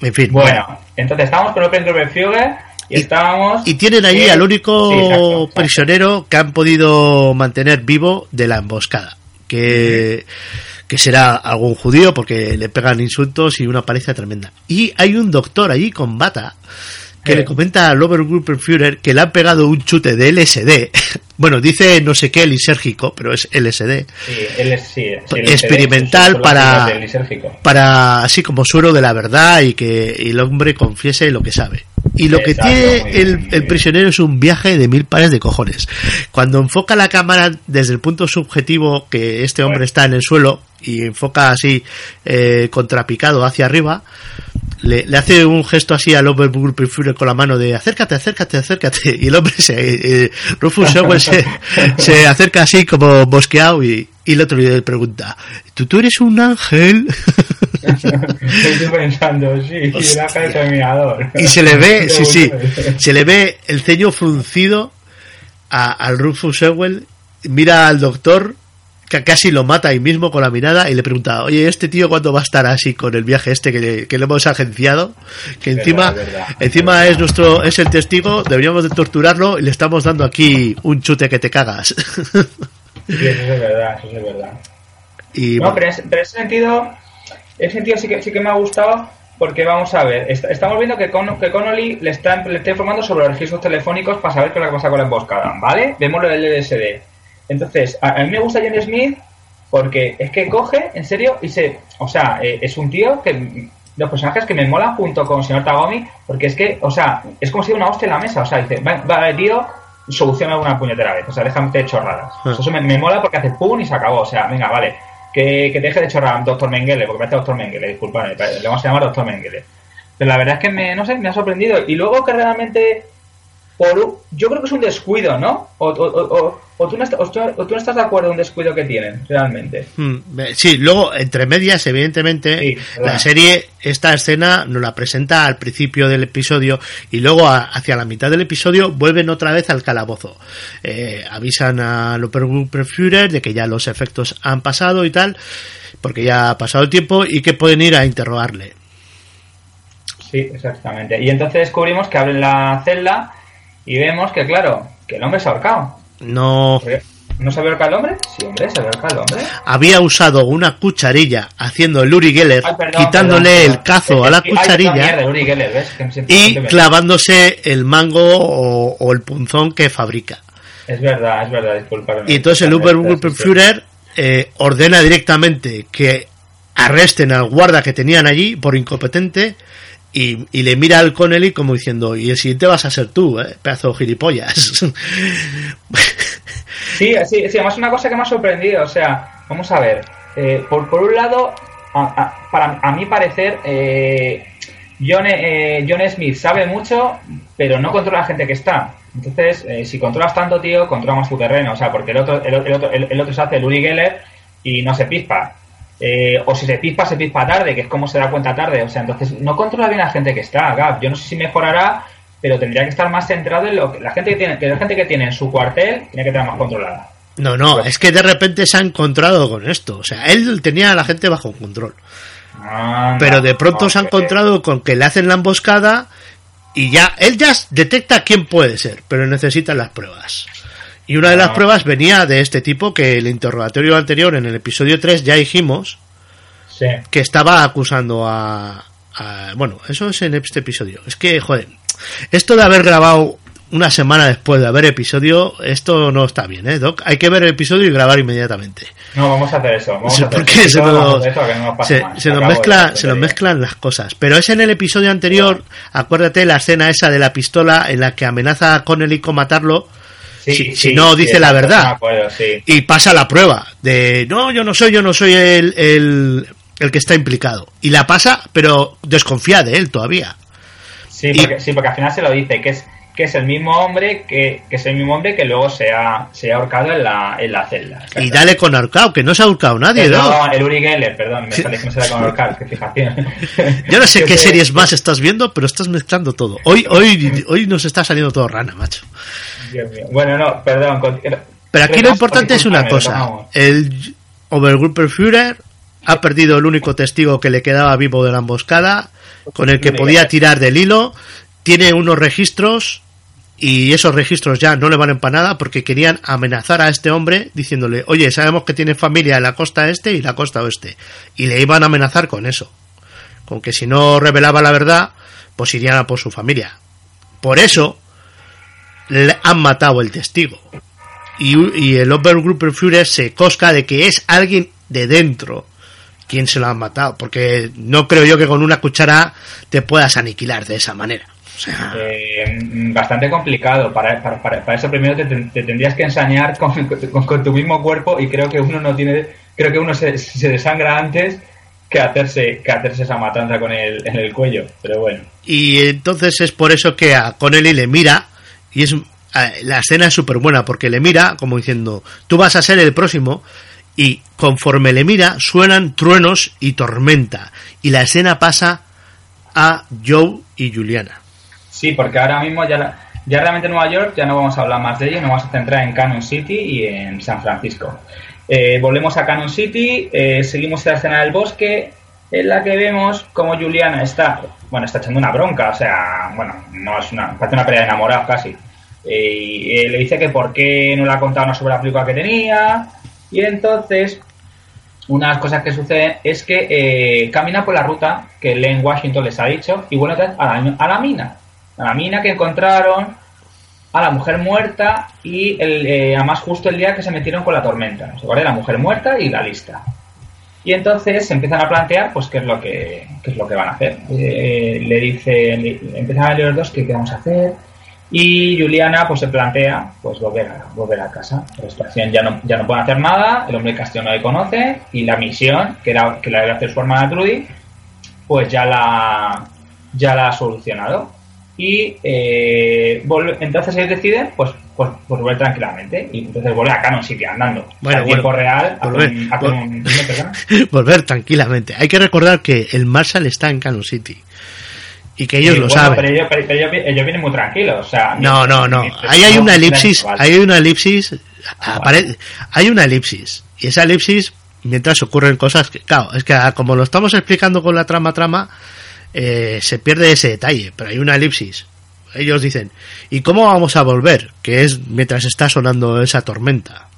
En fin. Bueno, entonces estamos con Open Fugue y, estábamos. Y tienen ahí al único prisionero que han podido mantener vivo de la emboscada. Que, que será algún judío porque le pegan insultos y una paliza tremenda. Y hay un doctor allí con bata que le comenta al Obergruppenführer que le han pegado un chute de LSD. bueno, dice no sé qué lisérgico, pero es LSD. Sí, experimental para para así como suero de la verdad y que el hombre confiese lo que sabe. Y lo que tiene el, prisionero es un viaje de mil pares de cojones. Cuando enfoca la cámara desde el punto subjetivo que este hombre está en el suelo y enfoca así eh, contrapicado hacia arriba, le, hace un gesto así al hombre con la mano de acércate, acércate, acércate. Y el hombre se, eh, Rufus Sewell se, se acerca así como bosqueado y, y el otro le pregunta, ¿tú, tú eres un ángel? Estoy pensando, sí, el ángel terminador. Y se le ve, sí, sí, se le ve el ceño fruncido a, al Rufus Sewell, mira al doctor que casi lo mata ahí mismo con la mirada y le pregunta, oye, ¿este tío cuándo va a estar así con el viaje este que, que le hemos agenciado? Que encima, encima es nuestro, es el testigo, deberíamos de torturarlo y le estamos dando aquí un chute que te cagas. Sí, eso es verdad, eso es verdad. no, pero, en ese sentido, ese sentido sí que, sí que me ha gustado porque vamos a ver, estamos viendo que, Con, que Connolly le está, le está informando sobre los registros telefónicos para saber qué es lo que pasa con la emboscada, ¿vale? Vemos lo del LSD. Entonces, a, mí me gusta Johnny Smith porque es que coge, en serio, y se. O sea, eh, es un tío que. Los personajes que me molan junto con el señor Tagomi, porque es que, o sea, es como si una hostia en la mesa. O sea, dice, va, tío, soluciona alguna puñetera vez. O sea, déjame de chorradas. Ah. eso me, mola porque hace pum y se acabó. O sea, venga, vale. Que, que deje de chorrar Doctor Mengele, porque parece Doctor Mengele, disculpadme, le vamos a llamar Doctor Mengele. Pero la verdad es que me, no sé, me ha sorprendido. Y luego que realmente por, yo creo que es un descuido, ¿no? O, tú no estás, de acuerdo en un descuido que tienen, realmente. Hmm, sí, luego, entre medias, evidentemente, la serie, esta escena nos la presenta al principio del episodio y luego hacia la mitad del episodio vuelven otra vez al calabozo. Eh, avisan a Führer de que ya los efectos han pasado y tal, porque ya ha pasado el tiempo y que pueden ir a interrogarle. Sí, exactamente. Y entonces descubrimos que abren la celda y vemos que, claro, que el hombre se ha ahorcado. No. ¿No se había ahorcado el hombre? Sí, hombre, se había ahorcado el hombre. Había usado una cucharilla haciendo el Uri Geller, quitándole el cazo a la cucharilla y clavándose el mango o, el punzón que fabrica. Es verdad, es verdad, disculpa. Y entonces el Uber Führer eh, ordena directamente que arresten al guarda que tenían allí por incompetente y, le mira al Connelly como diciendo, y el siguiente vas a ser tú, ¿eh? pedazo de gilipollas. Sí, sí, sí, además una cosa que me ha sorprendido, o sea, vamos a ver, eh, por, por un lado, a, para a mi parecer, eh, John, eh, John Smith sabe mucho, pero no controla la gente que está. Entonces, eh, si controlas tanto, tío, controla más tu terreno. O sea, porque el otro, el, otro, el, otro se hace el Uri Geller y no se pispa. Eh, o si se pispa, se pispa tarde, que es como se da cuenta tarde. O sea, entonces no controla bien a la gente que está, Gab. Yo no sé si mejorará, pero tendría que estar más centrado en lo que la gente que tiene, que la gente que tiene en su cuartel tiene que tener más controlada. No, no, pues es que de repente se ha encontrado con esto. O sea, él tenía a la gente bajo control. pero de pronto se ha encontrado con que le hacen la emboscada y ya, él ya detecta quién puede ser, pero necesita las pruebas. Y una de las pruebas venía de este tipo que el interrogatorio anterior, en el episodio 3, ya dijimos que estaba acusando a, a, Bueno, eso es en este episodio. Es que, joder, esto de haber grabado una semana después de haber episodio, esto no está bien, ¿eh, Doc? Hay que ver el episodio y grabar inmediatamente. No, vamos a hacer eso. Vamos a porque se, nos, se, nos, mezcla, se nos mezclan las cosas. Pero es en el episodio anterior, acuérdate la escena esa de la pistola en la que amenaza a Connelly con matarlo. Si, no dice la verdad. y pasa la prueba de no, yo no soy, yo no soy el, el, el que está implicado. Y la pasa, pero desconfía de él todavía. Sí, porque, sí, porque al final se lo dice, que es que es el mismo hombre que, que es el mismo hombre que luego se ha, se ha ahorcado en la, en la celda. Y dale con ahorcado, que no se ha ahorcado nadie, ¿no? el Uri Geller, perdón, me sale que no se da con ahorcado, que fijación. Yo no sé qué series más estás viendo, pero estás mezclando todo. Hoy, hoy, hoy nos está saliendo todo rana, macho. Dios mío. Bueno, no, perdón. Pero aquí lo importante es una cosa. El Overgrupper Führer ha perdido el único testigo que le quedaba vivo de la emboscada, con el que podía tirar del hilo, tiene unos registros y esos registros ya no le valen para nada porque querían amenazar a este hombre diciéndole, oye, sabemos que tiene familia en la costa este y la costa oeste. Y le iban a amenazar con eso. Con que si no revelaba la verdad, pues irían a por su familia. Por eso le han matado el testigo. Y, y el Obergrupper Führer se cosca de que es alguien de dentro quien se lo ha matado. Porque no creo yo que con una cuchara te puedas aniquilar de esa manera. Eh, bastante complicado. Para, para, para, eso primero te, tendrías que ensañar con, con, tu mismo cuerpo y creo que uno no tiene, creo que uno se, se desangra antes que hacerse, que hacerse esa matanza con el, en el cuello. Pero bueno. Y entonces es por eso que a Connelly le mira y es la escena es súper buena porque le mira como diciendo tú vas a ser el próximo y conforme le mira suenan truenos y tormenta y la escena pasa a Joe y Juliana. Sí, porque ahora mismo ya, ya realmente en Nueva York ya no vamos a hablar más de ello, nos vamos a centrar en Canon City y en San Francisco. Eh, volvemos a Canon City, eh, seguimos la escena del bosque, en la que vemos como Juliana está, bueno, está echando una bronca, o sea, bueno, no es una, parece una pelea de enamorados casi. Eh, y le dice que por qué no le ha contado una sobre la película que tenía, y entonces una de las cosas que sucede es que camina por la ruta que Len Washington les ha dicho y vuelve a la, a la mina a la mina que encontraron, a la mujer muerta y el, eh, además justo el día que se metieron con la tormenta. ¿Se acuerda? La mujer muerta y la lista. Y entonces se empiezan a plantear pues qué es lo que, es lo que van a hacer. Eh, le dice, empiezan a leer los dos qué, vamos a hacer. Y Juliana pues se plantea pues volver a, volver a casa. La situación ya no, ya no pueden hacer nada, el hombre castillo no le conoce y la misión, que era que la debe hacer su hermana Trudy, pues ya la, ya la ha solucionado. Y eh, entonces ellos deciden pues, pues, pues, volver tranquilamente. Y entonces vuelve a Canon City andando. Bueno, tiempo real volver, tranquilamente. Hay que recordar que el Marshall está en Canon City y que ellos lo saben pero ellos, vienen muy tranquilos o sea, no no no ahí hay una elipsis hay una elipsis hay una elipsis y esa elipsis mientras ocurren cosas que claro es que como lo estamos explicando con la trama trama eh, se pierde ese detalle, pero hay una elipsis. Ellos dicen, ¿y cómo vamos a volver? Que es mientras está sonando esa tormenta.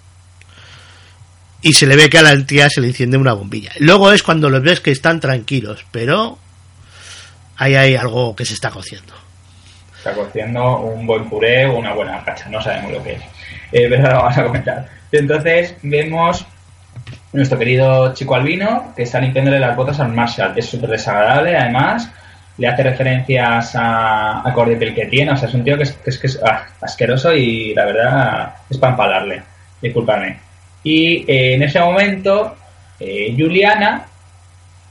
Y se le ve que a la entidad se le enciende una bombilla. Luego es cuando los ves que están tranquilos, pero ahí hay algo que se está cociendo. Está cociendo un buen puré o una buena cacha, no sabemos lo que es. Eh, pero lo vamos a comentar. Entonces vemos nuestro querido chico albino, que está limpiándole las botas al Marshall. Es súper desagradable, además. Le hace referencias a, a que tiene. O sea, es un tío que es, que es, ah, asqueroso y la verdad es para empalarle. Disculpadme. Y eh, en ese momento, eh, Juliana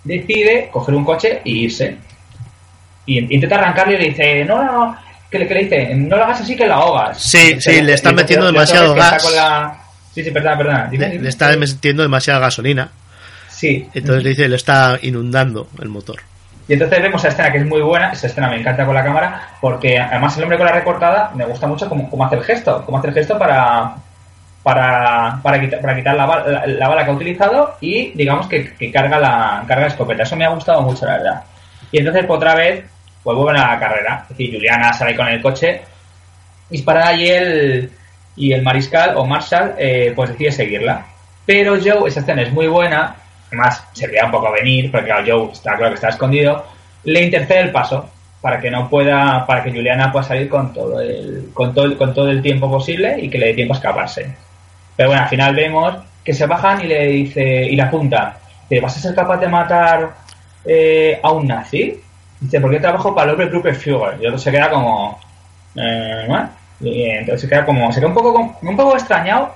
decide coger un coche e irse. Y intenta arrancarle y le dice, no, no, que le, que le dice, no lo hagas así que lo ahogas. Sí, sí, le están metiendo demasiado gas. Sí, sí, perdona, perdona. le, está metiendo demasiada gasolina. Sí. Entonces le dice, le está inundando el motor. Y entonces vemos esa escena que es muy buena, esa escena me encanta con la cámara, porque además el hombre con la recortada me gusta mucho cómo, cómo hace el gesto, cómo hace el gesto para, para, para, quitar, para quitar la, bala que ha utilizado y digamos que, carga, la, carga la escopeta. Eso me ha gustado mucho, la verdad. Y entonces otra vez pues vuelven a la carrera. Es decir, Juliana sale con el coche, dispara y el, y el mariscal o Marshall eh, pues decide seguirla. Pero Joe, esa escena es muy buena, además se veía un poco venir, porque Joe está claro que está escondido, le intercede el paso para que no pueda, para que Juliana pueda salir con todo el, con todo, con todo el tiempo posible y que le dé tiempo a escaparse. Pero bueno, al final vemos que se bajan y le dice, y la junta, ¿te vas a ser capaz de matar eh, a un nazi? Dice, ¿por qué trabajo para el Gruppe Führer? Y otro se queda como, eh, Y entonces se queda como, se queda un poco, un poco extrañado.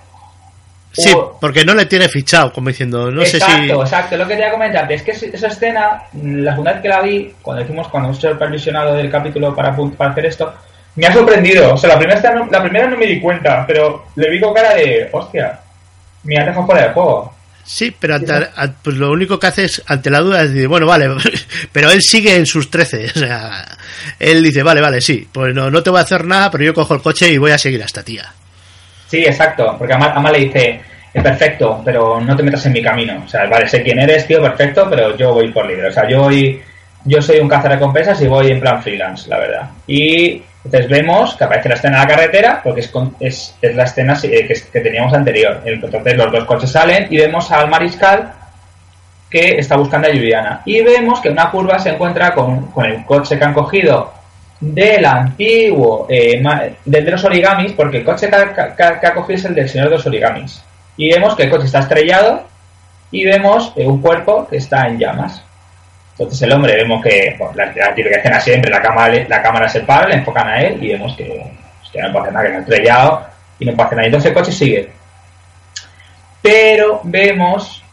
Sí, porque no le tiene fichado, como diciendo, no sé si... Exacto, exacto, lo que te iba a comentar, es que esa escena, la segunda vez que la vi, cuando hicimos, cuando hemos hecho el permisionado del capítulo para, para hacer esto, me ha sorprendido. O sea, la primera, la primera no me di cuenta, pero le vi con cara de, hostia, me ha dejado fuera del juego. Sí, pero pues lo único que hace es, ante la duda, es decir, bueno, vale, pero él sigue en sus 13. O sea, él dice, vale, vale, sí, pues no, no te voy a hacer nada, pero yo cojo el coche y voy a seguir a esta tía. Sí, exacto, porque además, le dice, es perfecto, pero no te metas en mi camino. O sea, vale, sé quién eres, tío, perfecto, pero yo voy por libre. O sea, yo voy, yo soy un cazarrecompensas y voy en plan freelance, la verdad. Y entonces vemos que aparece la escena de la carretera, porque es, es, es la escena eh, que, teníamos anterior. Entonces los dos coches salen y vemos al mariscal que está buscando a Juliana. Y vemos que en una curva se encuentra con, con el coche que han cogido del antiguo, eh, del de los origamis, porque el coche que ha, cogido es el del señor de los origamis. Y vemos que el coche está estrellado y vemos eh, un cuerpo que está en llamas. Entonces el hombre vemos que la, típica escena siempre, la cámara, la cámara se para, le enfocan a él y vemos que, no hacer nada, que no ha estrellado y no hacer nada. Entonces el coche sigue. Pero vemos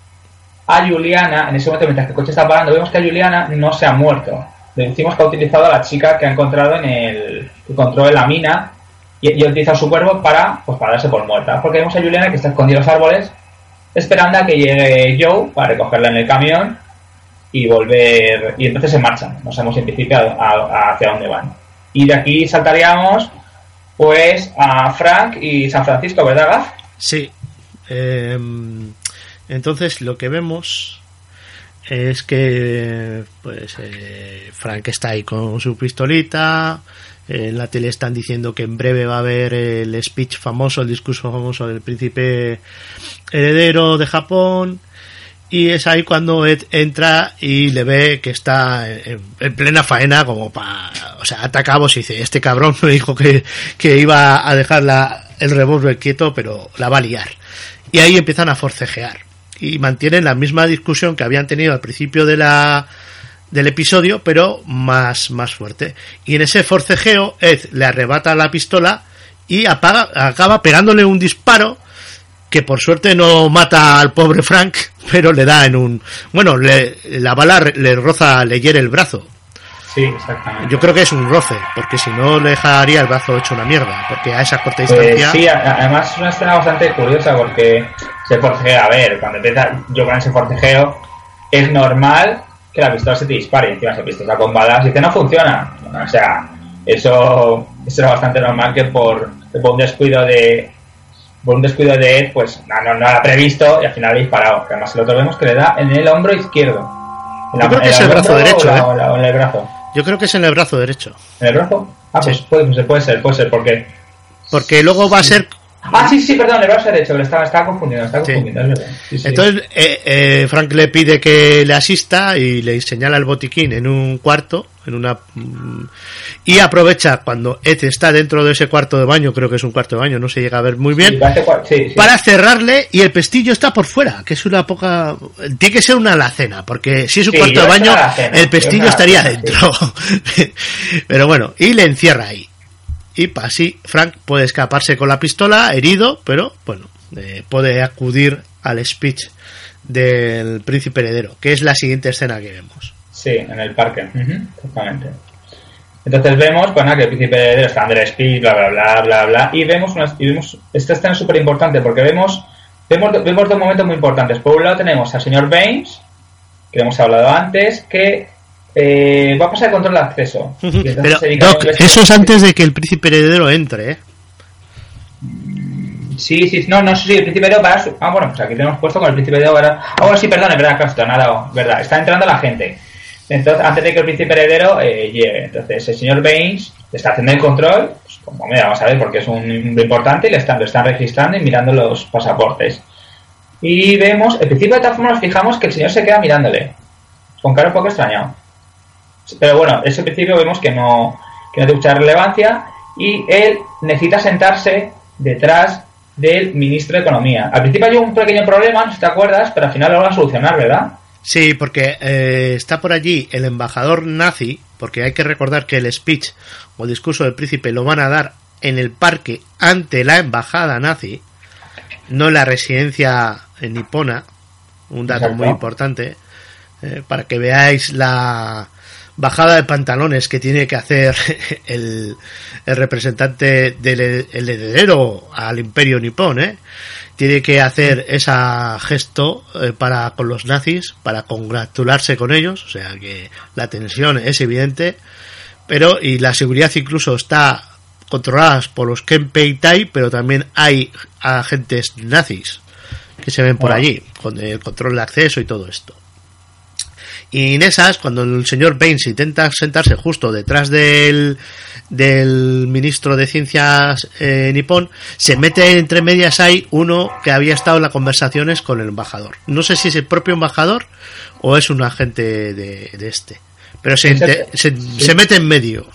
a Juliana, en ese momento mientras el coche está parando, vemos que a Juliana no se ha muerto. Le decimos que ha utilizado a la chica que ha encontrado en el encontró en la mina y, ha utilizado su cuerpo para, pues, para darse por muerta. Porque vemos a Juliana que está escondida en los árboles esperando a que llegue Joe para recogerla en el camión y volver. Y entonces se marchan. No sabemos en principio hacia dónde van. Y de aquí saltaríamos pues a Frank y San Francisco, ¿verdad, Gaf? Sí. Em, entonces lo que vemos es que pues eh, Frank está ahí con su pistolita. En la tele están diciendo que en breve va a haber el speech famoso, el discurso famoso del príncipe heredero de Japón y es ahí cuando Ed entra y le ve que está en, plena faena como para o sea atacamos y dice este cabrón me dijo que, que iba a dejar la, el revólver quieto pero la va a liar y ahí empiezan a forcejear y mantienen la misma discusión que habían tenido al principio de la del episodio pero más más fuerte. Y en ese forcejeo Ed le arrebata la pistola y apaga, acaba pegándole un disparo que por suerte no mata al pobre Frank, pero le da en un... Bueno, le, la bala le roza, le hiere el brazo. Sí, exactamente. Yo creo que es un roce, porque si no le dejaría el brazo hecho una mierda, porque a esa corta pues distancia... sí, además es una escena bastante curiosa, porque se forcejea, a ver, cuando empieza yo con ese forcejeo, es normal que la pistola se te dispare, encima se pistola con balas y que no funciona. o sea, eso, eso era bastante normal que por, que por un descuido de, por un descuido de Ed, pues no, no, no ha previsto y al final ha disparado. Que además el otro vemos que le da en el hombro izquierdo. Yo creo que es el brazo derecho, ¿eh? en el brazo. Yo creo que es en el brazo derecho. ¿En el brazo? Ah, pues puede, puede ser, puede ser, porque... Porque luego va a ser Ah, sí, sí, perdón, el brazo derecho, que estaba, estaba confundido, estaba confundido, es verdad. Entonces, eh, eh, Frank le pide que le asista y le señala el botiquín en un cuarto, en una mm, y aprovecha cuando Ed está dentro de ese cuarto de baño, creo que es un cuarto de baño, no se llega a ver muy bien, para cerrarle y el pestillo está por fuera, que es una poca... Tiene que ser una alacena, porque si es un cuarto de baño, el pestillo estaría dentro. Pero bueno, y le encierra ahí y así Frank puede escaparse con la pistola herido, pero bueno, eh, puede acudir al speech del príncipe heredero, que es la siguiente escena que vemos. Sí, en el parque, exactamente. Entonces vemos, bueno, que el príncipe heredero está under speed, bla, bla, bla, bla, bla, y vemos, unas, y vemos esta escena es súper importante porque vemos, vemos, vemos dos momentos muy importantes. Por un lado tenemos al señor Baines, que hemos hablado antes, que eh, va a pasar el control de acceso. Pero, Doc, eso es antes de que el príncipe heredero entre, ¿eh? Sí, sí, no, no, sí, el príncipe heredero para... Ah, bueno, pues aquí tenemos puesto con el príncipe heredero para... Ah, bueno, sí, perdón, es verdad, Castro, nada, verdad, está entrando la gente. Entonces, antes de que el príncipe heredero eh, llegue. Entonces, el señor Baines está haciendo el control, pues, como mira, vamos a ver, porque es un importante y le están, lo están registrando y mirando los pasaportes. Y vemos, al principio de todas formas nos fijamos que el señor se queda mirándole, con cara un poco extrañado. Pero bueno, ese principio vemos que no, que no tiene mucha relevancia y él necesita sentarse detrás del ministro de Economía. Al principio hay un pequeño problema, no si te acuerdas, pero al final lo van a solucionar, ¿verdad? Sí, porque eh, está por allí el embajador nazi, porque hay que recordar que el speech o el discurso del príncipe lo van a dar en el parque ante la embajada nazi, no en la residencia nipona, un dato muy importante, eh, para que veáis la bajada de pantalones que tiene que hacer el, el representante del el heredero al imperio nipón, ¿eh? tiene que hacer ese gesto eh, para con los nazis para congratularse con ellos o sea que la tensión es evidente pero y la seguridad incluso está controlada por los Kempeitai pero también hay agentes nazis que se ven por allí con el control de acceso y todo esto y en esas, cuando el señor Baines intenta sentarse justo detrás del, del ministro de Ciencias eh, nipón, se mete entre medias hay uno que había estado en las conversaciones con el embajador. No sé si es el propio embajador o es un agente de, este. Pero se, se, mete en medio.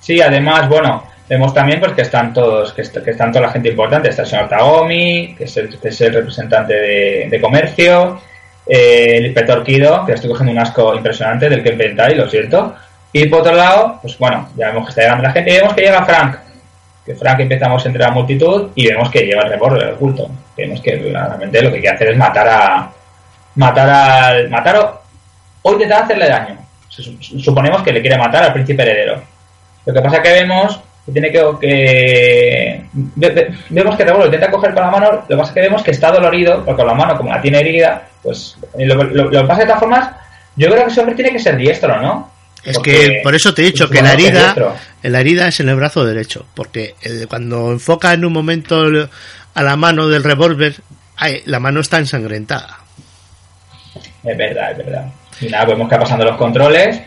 Sí, además, bueno, vemos también pues que están todos, que, están toda la gente importante. Está el señor Taomi, que es el, que es el representante de, de comercio el inspector que estoy cogiendo un asco impresionante del que inventáis, lo siento. Y por otro lado, pues bueno, ya vemos que está llegando la gente y vemos que llega Frank. Que Frank empezamos entre la multitud y vemos que lleva el revólver oculto. Vemos que realmente lo que quiere hacer es matar a. Matar al. Matar o, o intentar hacerle daño. Suponemos que le quiere matar al príncipe heredero. Lo que pasa que vemos que tiene que, que vemos que el revólver intenta coger con la mano, lo que pasa es que vemos que está dolorido, porque con la mano, como la tiene herida, pues lo, lo, que pasa de todas formas, yo creo que ese hombre tiene que ser diestro, ¿no? Es que por eso te he dicho que la herida, la herida es en el brazo derecho, porque cuando enfoca en un momento a la mano del revólver, la mano está ensangrentada. Es verdad, es verdad. Y nada, vemos que pasando los controles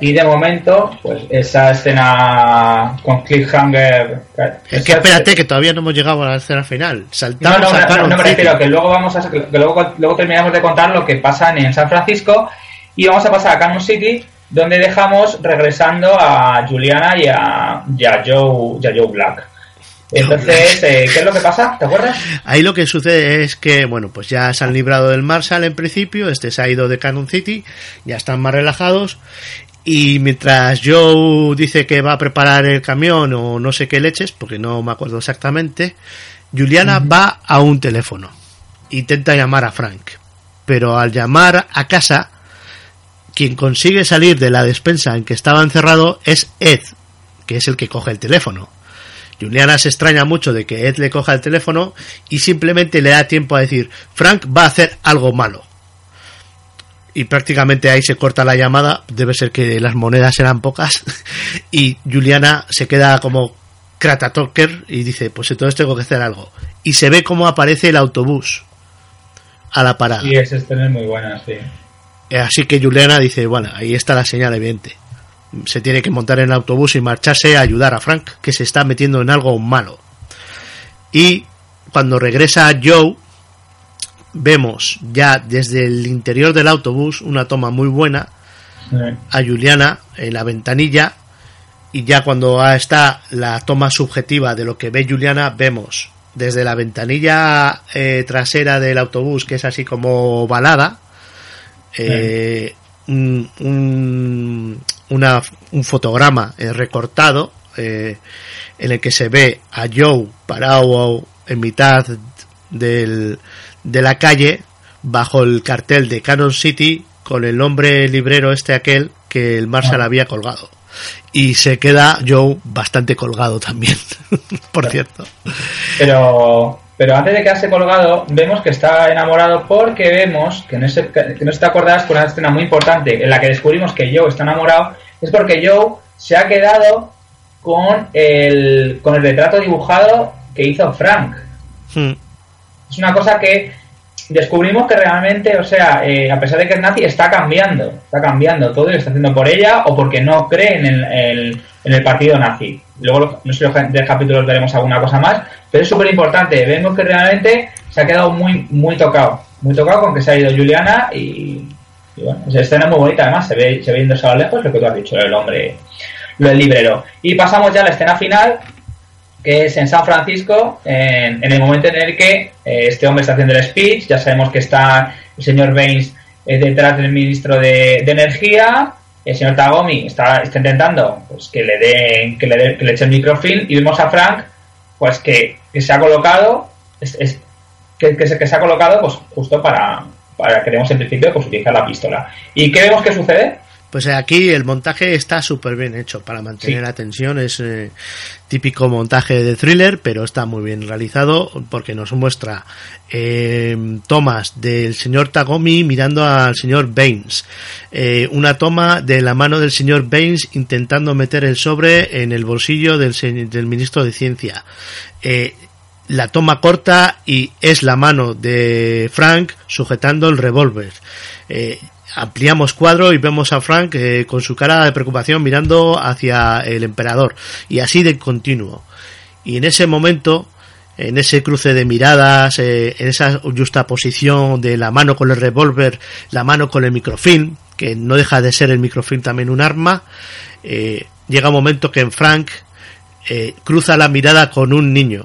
y de momento, pues esa escena con cliffhanger. Es que espérate, que todavía no hemos llegado a la escena final. Saltamos no, no, no, no, me refiero que luego vamos a que luego, luego terminamos de contar lo que pasa en San Francisco y vamos a pasar a Canon City, donde dejamos regresando a Juliana y a, Joe, y a Joe Black. Entonces, eh, ¿qué es lo que pasa? ¿Te acuerdas? Ahí lo que sucede es que, bueno, pues ya se han librado del Marshall en principio, este se ha ido de Canon City, ya están más relajados y mientras Joe dice que va a preparar el camión o no sé qué leches, porque no me acuerdo exactamente, Juliana va a un teléfono. Intenta llamar a Frank. Pero al llamar a casa, quien consigue salir de la despensa en que estaba encerrado es Ed, que es el que coge el teléfono. Juliana se extraña mucho de que Ed le coja el teléfono y simplemente le da tiempo a decir, Frank va a hacer algo malo y prácticamente ahí se corta la llamada, debe ser que las monedas eran pocas y Juliana se queda como Kratatoker y dice, pues entonces tengo que hacer algo. Y se ve cómo aparece el autobús a la parada. Y esa escena es muy buena, sí. Eh, así que Juliana dice, bueno, ahí está la señal evidente. Se tiene que montar en el autobús y marcharse a ayudar a Frank, que se está metiendo en algo malo. Y cuando regresa Joe, vemos ya desde el interior del autobús una toma muy buena a Juliana en la ventanilla y ya cuando está la toma subjetiva de lo que ve Juliana vemos desde la ventanilla eh, trasera del autobús que es así como balada eh, un, una, un, fotograma eh, recortado en el que se ve a Joe parado en mitad del, de la calle bajo el cartel de Canon City con el nombre librero este aquel que el Marshall ah. había colgado. Y se queda Joe bastante colgado también, por cierto. Pero, pero antes de quedarse colgado, vemos que está enamorado porque vemos, que no, se, que no te acordas con una escena muy importante en la que descubrimos que Joe está enamorado, es porque Joe se ha quedado con el, con el retrato dibujado que hizo Frank. Hmm. Es una cosa que descubrimos que realmente, o sea, eh, a pesar de que es nazi, está cambiando, está cambiando todo y lo está haciendo por ella o porque no cree en el, en el partido nazi. Luego, no sé si los capítulos veremos alguna cosa más, pero es súper importante. Vemos que realmente se ha quedado muy, muy tocado, muy tocado con que se ha ido Juliana y, bueno, esa escena es muy bonita además, se ve, se ve lo lejos lo que tú has dicho, el hombre, lo del librero. Y pasamos ya a la escena final, que es en San Francisco, en, el momento en el que eh, este hombre está haciendo el speech, ya sabemos que está el señor Baines eh, detrás del ministro de, Energía, el señor Tagomi está, está intentando pues, que le den, que le, que le eche el microfilm y vemos a Frank pues que, se ha colocado es, que, que, se, que se ha colocado pues justo para, para que en principio pues utilizar la pistola. ¿Y qué vemos que sucede? Pues aquí el montaje está súper bien hecho para mantener la tensión. Es eh, típico montaje de thriller, pero está muy bien realizado porque nos muestra eh, tomas del señor Tagomi mirando al señor Baines. Eh, una toma de la mano del señor Baines intentando meter el sobre en el bolsillo del, del ministro de Ciencia. La toma corta y es la mano de Frank sujetando el revólver. Ampliamos cuadro y vemos a Frank eh, con su cara de preocupación mirando hacia el emperador. Y así de continuo. Y en ese momento, en ese cruce de miradas, eh, en esa justa posición de la mano con el revólver, la mano con el microfilm, que no deja de ser el microfilm también un arma, eh, llega un momento que en Frank cruza la mirada con un niño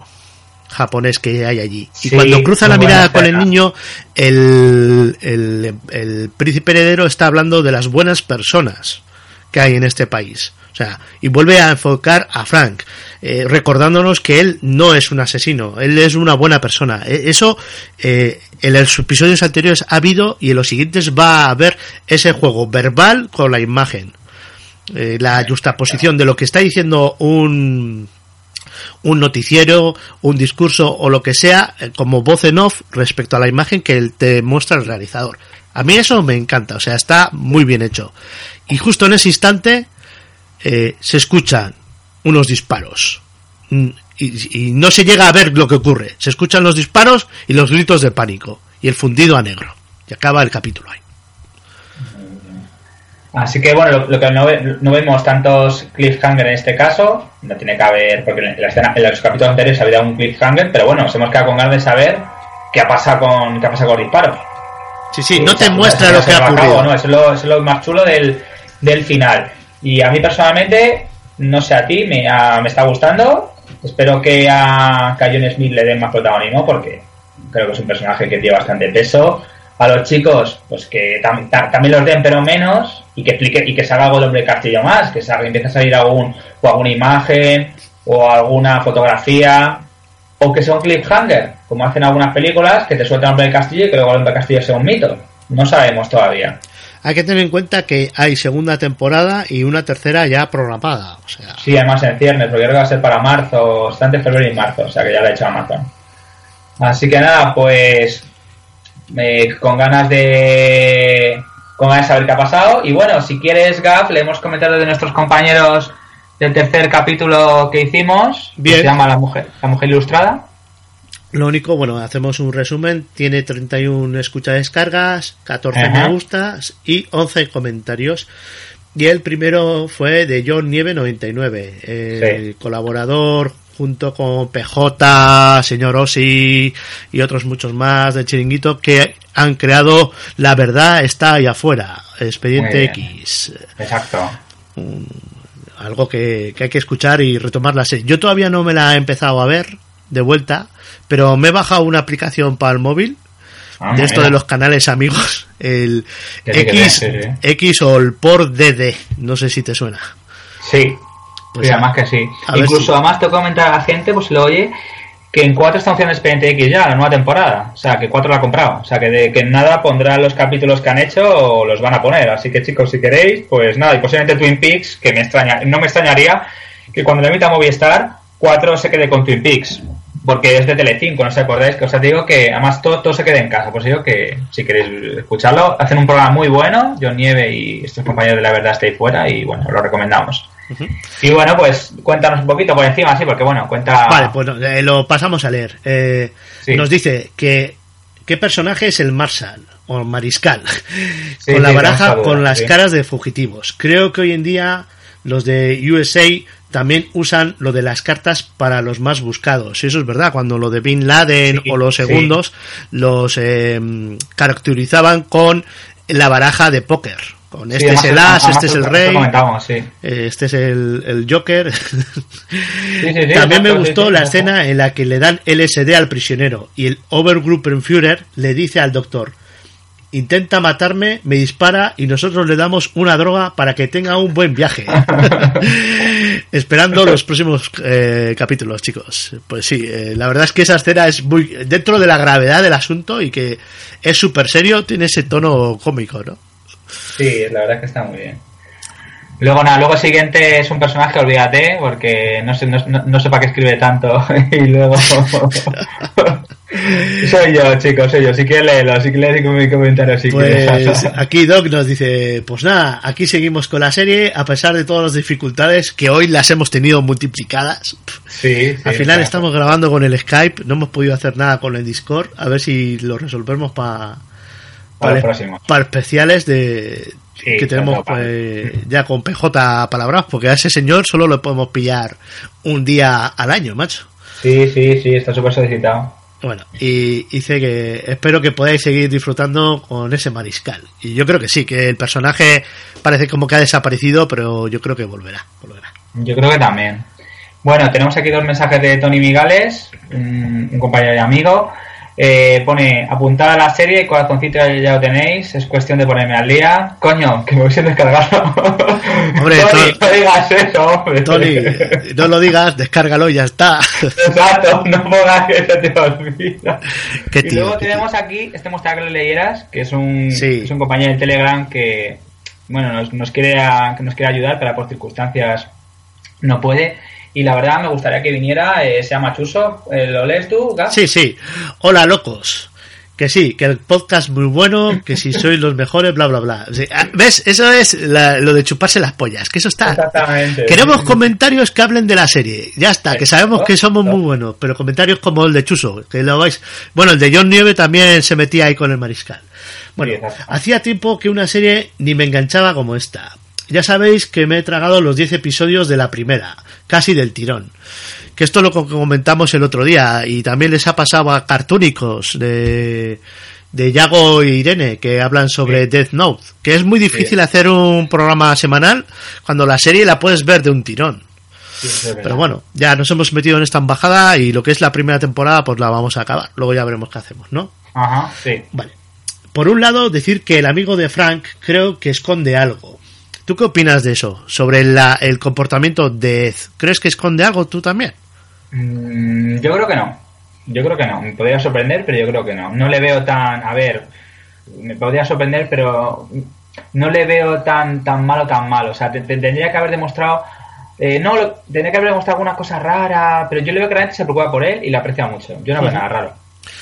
japonés que hay allí. y cuando cruza la mirada con el niño, el, el, príncipe heredero está hablando de las buenas personas que hay en este país. O sea, y vuelve a enfocar a Frank, eh, recordándonos que él no es un asesino, él es una buena persona. E, eso eh, en los episodios anteriores ha habido y en los siguientes va a haber ese juego verbal con la imagen. Eh, la justaposición de lo que está diciendo un un noticiero, un discurso o lo que sea eh, como voz en off respecto a la imagen que te muestra el realizador. A mí eso me encanta, o sea, está muy bien hecho. Y justo en ese instante eh, se escuchan unos disparos. Mm, y, y, no se llega a ver lo que ocurre. Se escuchan los disparos y los gritos de pánico. Y el fundido a negro. Y acaba el capítulo ahí. Así que bueno, lo, que no, no, vemos tantos cliffhanger en este caso, no tiene que haber, porque en, la escena, en los capítulos anteriores había un cliffhanger, pero bueno, nos hemos quedado con ganas de saber qué ha pasado con, qué ha pasado con el disparo. Sí, sí, no te muestra lo que ha ocurrido. ¿no? es, lo, es lo más chulo del, del final. Y a mí personalmente, no sé a ti, me, me está gustando. Espero que a, que a John Smith le den más protagonismo porque creo que es un personaje que tiene bastante peso a los chicos, pues que también los den, pero menos, y que explique y que se haga algo de hombre castillo más, que, se empiece a salir algún, o alguna imagen, o alguna fotografía, o que sea un cliffhanger, como hacen algunas películas, que te sueltan hombre del castillo y que luego el hombre castillo sea un mito. No sabemos todavía. Hay que tener en cuenta que hay segunda temporada y una tercera ya programada. O sea... Sí, además en ciernes, porque creo que va a ser para marzo, está entre febrero y marzo, o sea que ya la ha hecho Amazon. Así que nada, pues con ganas de con de saber qué ha pasado. Y bueno, si quieres, Gaf, le hemos comentado de nuestros compañeros del tercer capítulo que hicimos, Bien. se llama La Mujer, La Mujer Ilustrada. Lo único, bueno, hacemos un resumen. Tiene 31 escucha descargas, 14 me gustas y 11 comentarios. Y el primero fue de John Nieve 99, el colaborador junto con PJ, señor Osi y otros muchos más de Chiringuito que han creado La verdad está ahí afuera, Expediente X. Exacto. algo que, hay que escuchar y retomar la serie. Yo todavía no me la he empezado a ver de vuelta, pero me he bajado una aplicación para el móvil ah, de esto de los canales amigos, el X, X o el por DD, no sé si te suena. Sí, pues además que sí. Incluso además te comentar a la gente, pues lo oye, que en 4 está opción Expediente X ya, la nueva temporada. O sea, que 4 la ha comprado. O sea, que de que nada pondrá los capítulos que han hecho o los van a poner. Así que chicos, si queréis, pues nada, y posiblemente Twin Peaks, que me extraña, no me extrañaría que cuando le emita Movistar, 4 se quede con Twin Peaks. Porque es de Telecinco, ¿no os acordáis? Que os digo que además todo, todo se quede en casa. Pues digo que si queréis escucharlo, hacen un programa muy bueno. John Nieve y estos compañeros de la verdad estáis fuera y bueno, lo recomendamos. Y bueno, pues cuéntanos un poquito por encima, sí, porque bueno, cuenta. Vale, pues eh, lo pasamos a leer. Eh, Nos dice que qué personaje es el Marshal o Mariscal con la baraja con las caras de fugitivos. Creo que hoy en día los de USA también usan lo de las cartas para los más buscados. Eso es verdad, cuando lo de Bin Laden o los segundos los eh, caracterizaban con la baraja de póker. Con este es el as, este es el rey, este es el, el Joker. También me gustó la escena en la que le dan LSD al prisionero y el Obergruppenführer le dice al doctor, intenta matarme, me dispara y nosotros le damos una droga para que tenga un buen viaje. Esperando los próximos eh, capítulos, chicos. Pues sí, eh, la verdad es que esa escena es muy dentro de la gravedad del asunto y que es súper serio, tiene ese tono cómico, ¿no? Sí, la verdad es que está muy bien. Luego, nada, luego siguiente es un personaje, olvídate, porque no sé, no, no, sé para qué escribe tanto. y luego. soy yo, chicos, soy yo. Sí que léelo, sí que léelo mi comentario. Sí pues aquí Doc nos dice: Pues nada, aquí seguimos con la serie, a pesar de todas las dificultades que hoy las hemos tenido multiplicadas. Sí, Al final estamos grabando con el Skype, no hemos podido hacer nada con el Discord, a ver si lo resolvemos para para, para especiales de que tenemos pues, ya con PJ palabras, porque a ese señor solo lo podemos pillar un día al año, macho. Sí, sí, sí, está súper solicitado. Bueno, y dice que espero que podáis seguir disfrutando con ese mariscal. Y yo creo que sí, que el personaje parece como que ha desaparecido, pero yo creo que volverá. volverá. Yo creo que también. Bueno, tenemos aquí dos mensajes de Tony Migales, un compañero y amigo. Eh, pone apuntada a la serie, corazoncito ya lo tenéis, es cuestión de ponerme al día. Coño, que me descargado. Hombre, Tony, no digas eso, hombre. Tony, no lo digas, descárgalo y ya está. Exacto, no pongas que se te olvida. Qué tío, y luego tenemos aquí, este mostrar que lo leyeras, que es un, es un compañero de Telegram que bueno, nos, nos, quiere que nos quiere ayudar, pero por circunstancias no puede. Y la verdad me gustaría que viniera, eh, se llama Chuso. Eh, ¿Lo lees tú, Sí, sí. Hola, locos. Que sí, que el podcast muy bueno, que si sois los mejores, bla, bla, bla. Ah, ¿Ves? Eso es lo de chuparse las pollas, que eso está. Exactamente. Queremos comentarios que hablen de la serie. Ya está, que sabemos que somos muy buenos, pero comentarios como el de Chuso, que lo vais. Bueno, el de John Nieve también se metía ahí con el mariscal. Bueno, hacía tiempo que una serie ni me enganchaba como esta. Ya sabéis que me he tragado los 10 episodios de la primera, casi del tirón. Que esto lo comentamos el otro día y también les ha pasado a cartúnicos de, de Yago e Irene que hablan sobre Death Note, que es muy difícil hacer un programa semanal cuando la serie la puedes ver de un tirón. Pero bueno, ya nos hemos metido en esta embajada y lo que es la primera temporada pues la vamos a acabar. Luego ya veremos qué hacemos, ¿no? Ajá, sí. Vale. Por un lado, decir que el amigo de Frank creo que esconde algo. ¿Tú qué opinas de eso? Sobre el comportamiento de Ed. ¿Crees que esconde algo tú también? Mm, yo creo que no. Yo creo que no. Me podría sorprender, pero yo creo que no. No le veo tan. A ver, me podría sorprender, pero no le veo tan tan malo, tan malo. O sea, tendría que haber demostrado. Eh, no, tendría que haber demostrado alguna cosa rara, pero yo le veo que la gente se preocupa por él y le aprecia mucho. Yo no veo nada raro.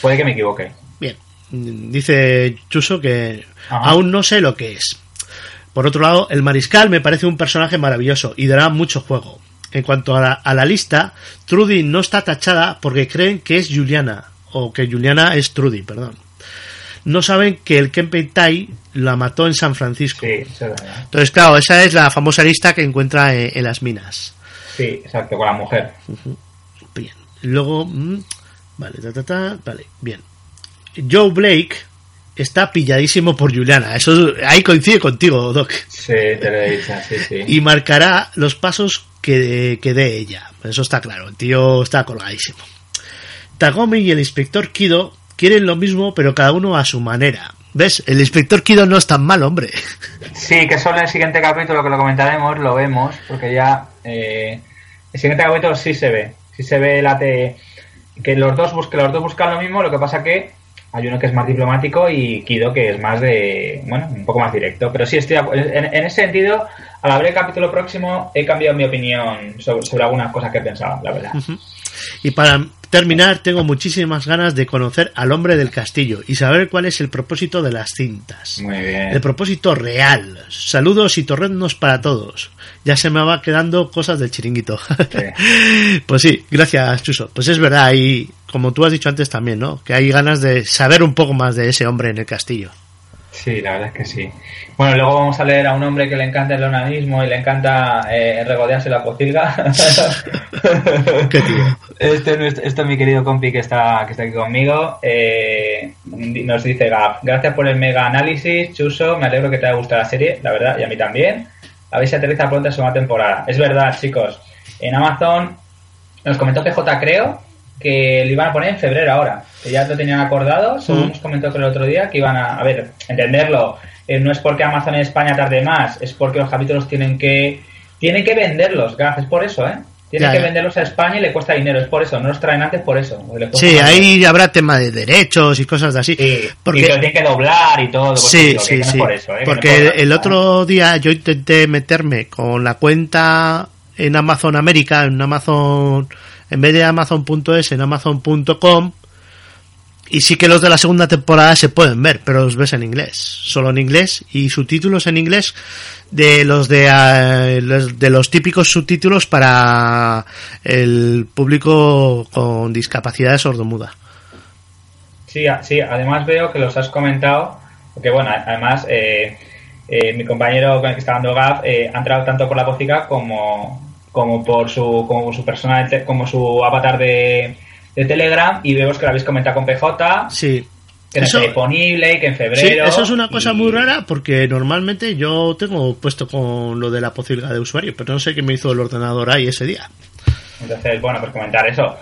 Puede que me equivoque. Bien. Dice Chuso que aún no sé lo que es por otro lado, el mariscal me parece un personaje maravilloso y dará mucho juego. En cuanto a la, lista, Trudy no está tachada porque creen que es Juliana, o que Juliana es Trudy, perdón. No saben que el Tai la mató en San Francisco. Sí, Entonces, claro, esa es la famosa lista que encuentra en, las minas. Sí, exacto, con la mujer. Bien. Luego, mm, vale, ta, ta, ta, vale, bien. Joe Blake está pilladísimo por Juliana. Eso ahí coincide contigo, Doc. Sí, te lo he dicho, sí, sí. Y marcará los pasos que, que dé ella. Eso está claro, el tío está colgadísimo. Tagomi y el inspector Kido quieren lo mismo, pero cada uno a su manera. ¿Ves? El inspector Kido no es tan mal, hombre. Sí, que solo en el siguiente capítulo que lo comentaremos lo vemos, porque ya eh, el siguiente capítulo sí se ve. Sí se ve la te que los dos, que los dos buscan lo mismo, lo que pasa que hay uno que es más diplomático y Kido que es más de, bueno, un poco más directo. Pero sí estoy, en, en ese sentido, al abrir el capítulo próximo he cambiado mi opinión sobre, algunas cosas que he pensado, la verdad. Y para terminar, tengo muchísimas ganas de conocer al hombre del castillo y saber cuál es el propósito de las cintas. Muy bien. El propósito real. Saludos y torrendos para todos. Ya se me va quedando cosas del chiringuito. pues sí, gracias, Chuso. Pues es verdad, y como tú has dicho antes también, ¿no? Que hay ganas de saber un poco más de ese hombre en el castillo. Sí, la verdad es que sí. Bueno, luego vamos a leer a un hombre que le encanta el onanismo y le encanta eh, regodearse la pocilga. Qué tío. Este, este, es mi querido compi que está, que está aquí conmigo. Eh, nos dice Gaf, gracias por el mega análisis, Chuso, me alegro que te haya gustado la serie, la verdad, y a mí también. A ver si aterriza pronto su segunda temporada. Es verdad, chicos. En Amazon nos comentó PJ, creo, que lo iban a poner en febrero ahora, que ya lo tenían acordado, según mm. nos comentó el otro día, que iban a, a ver, entenderlo, eh, no es porque Amazon en España tarde más, es porque los capítulos tienen que, tienen que venderlos, Gaf, es por eso, ¿eh? Tienen que venderlos a España y le cuesta dinero, es por eso, no los traen antes por eso. Sí, ahí habrá tema de derechos y cosas así. porque... Y que tienen que doblar y todo. Sí, sí, sí. Por eso, ¿eh? Porque el, otro día yo intenté meterme con la cuenta en Amazon América, en Amazon en vez de Amazon.es en Amazon.com. Y sí que los de la segunda temporada se pueden ver, pero los ves en inglés, solo en inglés y subtítulos en inglés de los de, eh, de los típicos subtítulos para el público con discapacidad sordomuda. Sí, sí, además veo que los has comentado, porque bueno, además eh, eh, mi compañero con el que está dando GAF ha entrado tanto por la música como, como por su, como su persona, como su avatar de, de Telegram y vemos que lo habéis comentado con PJ. Sí. Que no está disponible y que en febrero. Sí, eso es una cosa muy rara porque normalmente yo tengo puesto con lo de la posibilidad de usuario, pero no sé qué me hizo el ordenador ahí ese día. Entonces, bueno, pues comentar eso.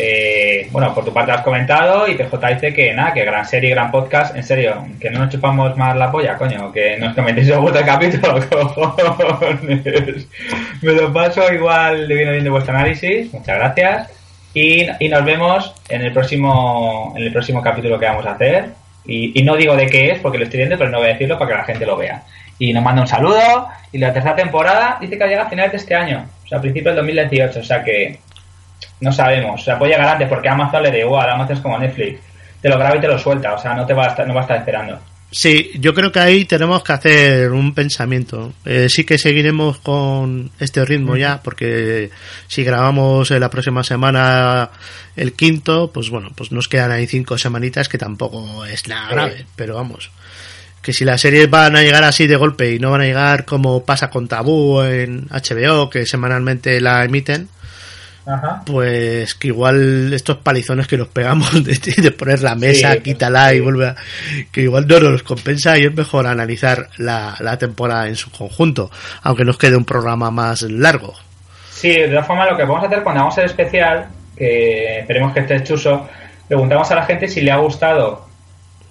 Eh, bueno, por tu parte has comentado y PJ dice que nada, que gran serie, gran podcast, en serio, que no nos chupamos más la polla, coño, que nos comentéis el gusto capítulo, cojones. Me lo paso igual de bien viendo vuestro análisis, muchas gracias. Y, nos vemos en el próximo en el próximo capítulo que vamos a hacer. Y, no digo de qué es, porque lo estoy viendo, pero no voy a decirlo para que la gente lo vea. Y nos manda un saludo. Y la tercera temporada dice que llega a finales de este año, o sea, a principios del 2018. O sea que no sabemos. O sea, puede llegar antes porque Amazon le da igual. Amazon es como Netflix. Te lo graba y te lo suelta. O sea, no te va a estar, no va a estar esperando. Sí, yo creo que ahí tenemos que hacer un pensamiento. Eh, sí que seguiremos con este ritmo ya, porque si grabamos la próxima semana el quinto, pues bueno, pues nos quedan ahí cinco semanitas que tampoco es nada grave, pero vamos. Que si las series van a llegar así de golpe y no van a llegar como pasa con Tabú en HBO, que semanalmente la emiten, pues que igual estos palizones que nos pegamos de, poner la mesa, quítala y vuelve a, que igual no nos compensa y es mejor analizar la, temporada en su conjunto, aunque nos quede un programa más largo. Sí, de todas formas lo que vamos a hacer cuando hagamos el especial, que esperemos que esté chuso, preguntamos a la gente si le ha gustado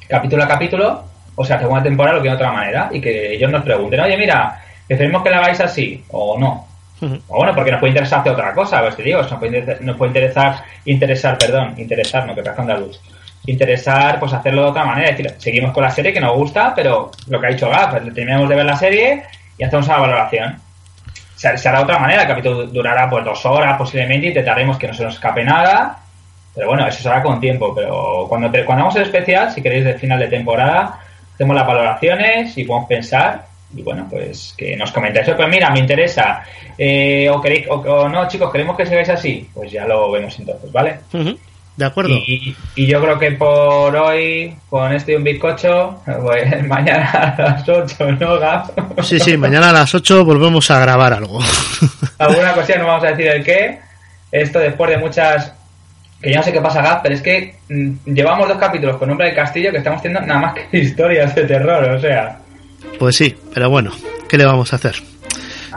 capítulo a capítulo, o sea, segunda temporada lo que de otra manera, y que ellos nos pregunten, oye, mira, preferimos que la hagáis así, o no, o bueno, porque nos puede interesar hacer otra cosa, pues te digo, nos puede, nos puede interesar, interesar, perdón, interesar, no, que pasa luz Interesar, pues hacerlo de otra manera. Es decir, seguimos con la serie que nos gusta, pero lo que ha dicho Gaf, pues, terminamos de ver la serie y hacemos una valoración. Se, hará de otra manera, el capítulo durará pues dos horas posiblemente, intentaremos que no se nos escape nada, pero bueno, eso se hará con tiempo. Pero cuando, cuando hagamos el especial, si queréis, del final de temporada, hacemos las valoraciones y podemos pensar y bueno, pues que nos comentéis, pues mira, me interesa, eh, o, queréis, o, no, chicos, queremos que sigáis así, pues ya lo vemos entonces, ¿vale? De acuerdo. Y, yo creo que por hoy, con este y un bizcocho, pues mañana a las 8, ¿no, Gaf? Sí, sí, mañana a las 8 volvemos a grabar algo. Alguna cosilla, no vamos a decir el qué. Esto después de muchas que yo no sé qué pasa, Gaf, pero es que mm, llevamos dos capítulos con Nombre del Castillo que estamos teniendo nada más que historias de terror, o sea. Pues sí, pero bueno, ¿qué le vamos a hacer?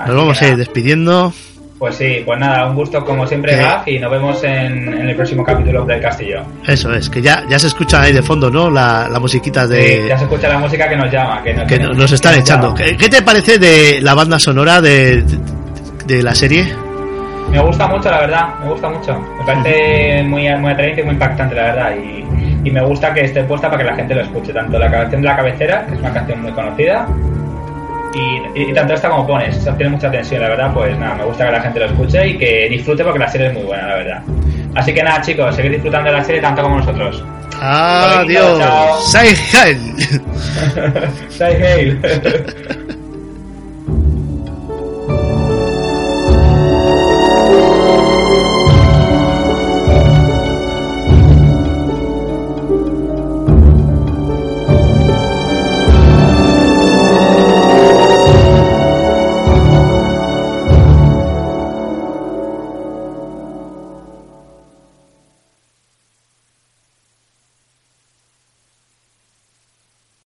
Nos vamos a ir despidiendo. Pues sí, pues nada, un gusto como siempre, Gaf, y nos vemos en, el próximo capítulo del Castillo. Eso es, que ya, ya se escucha ahí de fondo, ¿no? La, la musiquita de... Sí, ya se escucha la música que nos llama. Que, nos, están echando. ¿Qué, te parece de la banda sonora de, de, la serie? Me gusta mucho, la verdad, me gusta mucho. Me parece muy, muy atrayente y muy impactante, la verdad. Y, y me gusta que esté puesta para que la gente lo escuche. Tanto la canción de la cabecera, que es una canción muy conocida, y, tanto esta como pones. tiene mucha tensión, la verdad. Pues nada, me gusta que la gente lo escuche y que disfrute porque la serie es muy buena, la verdad. Así que nada, chicos, seguid disfrutando de la serie tanto como nosotros. Adiós. Say Hail. Say Hail.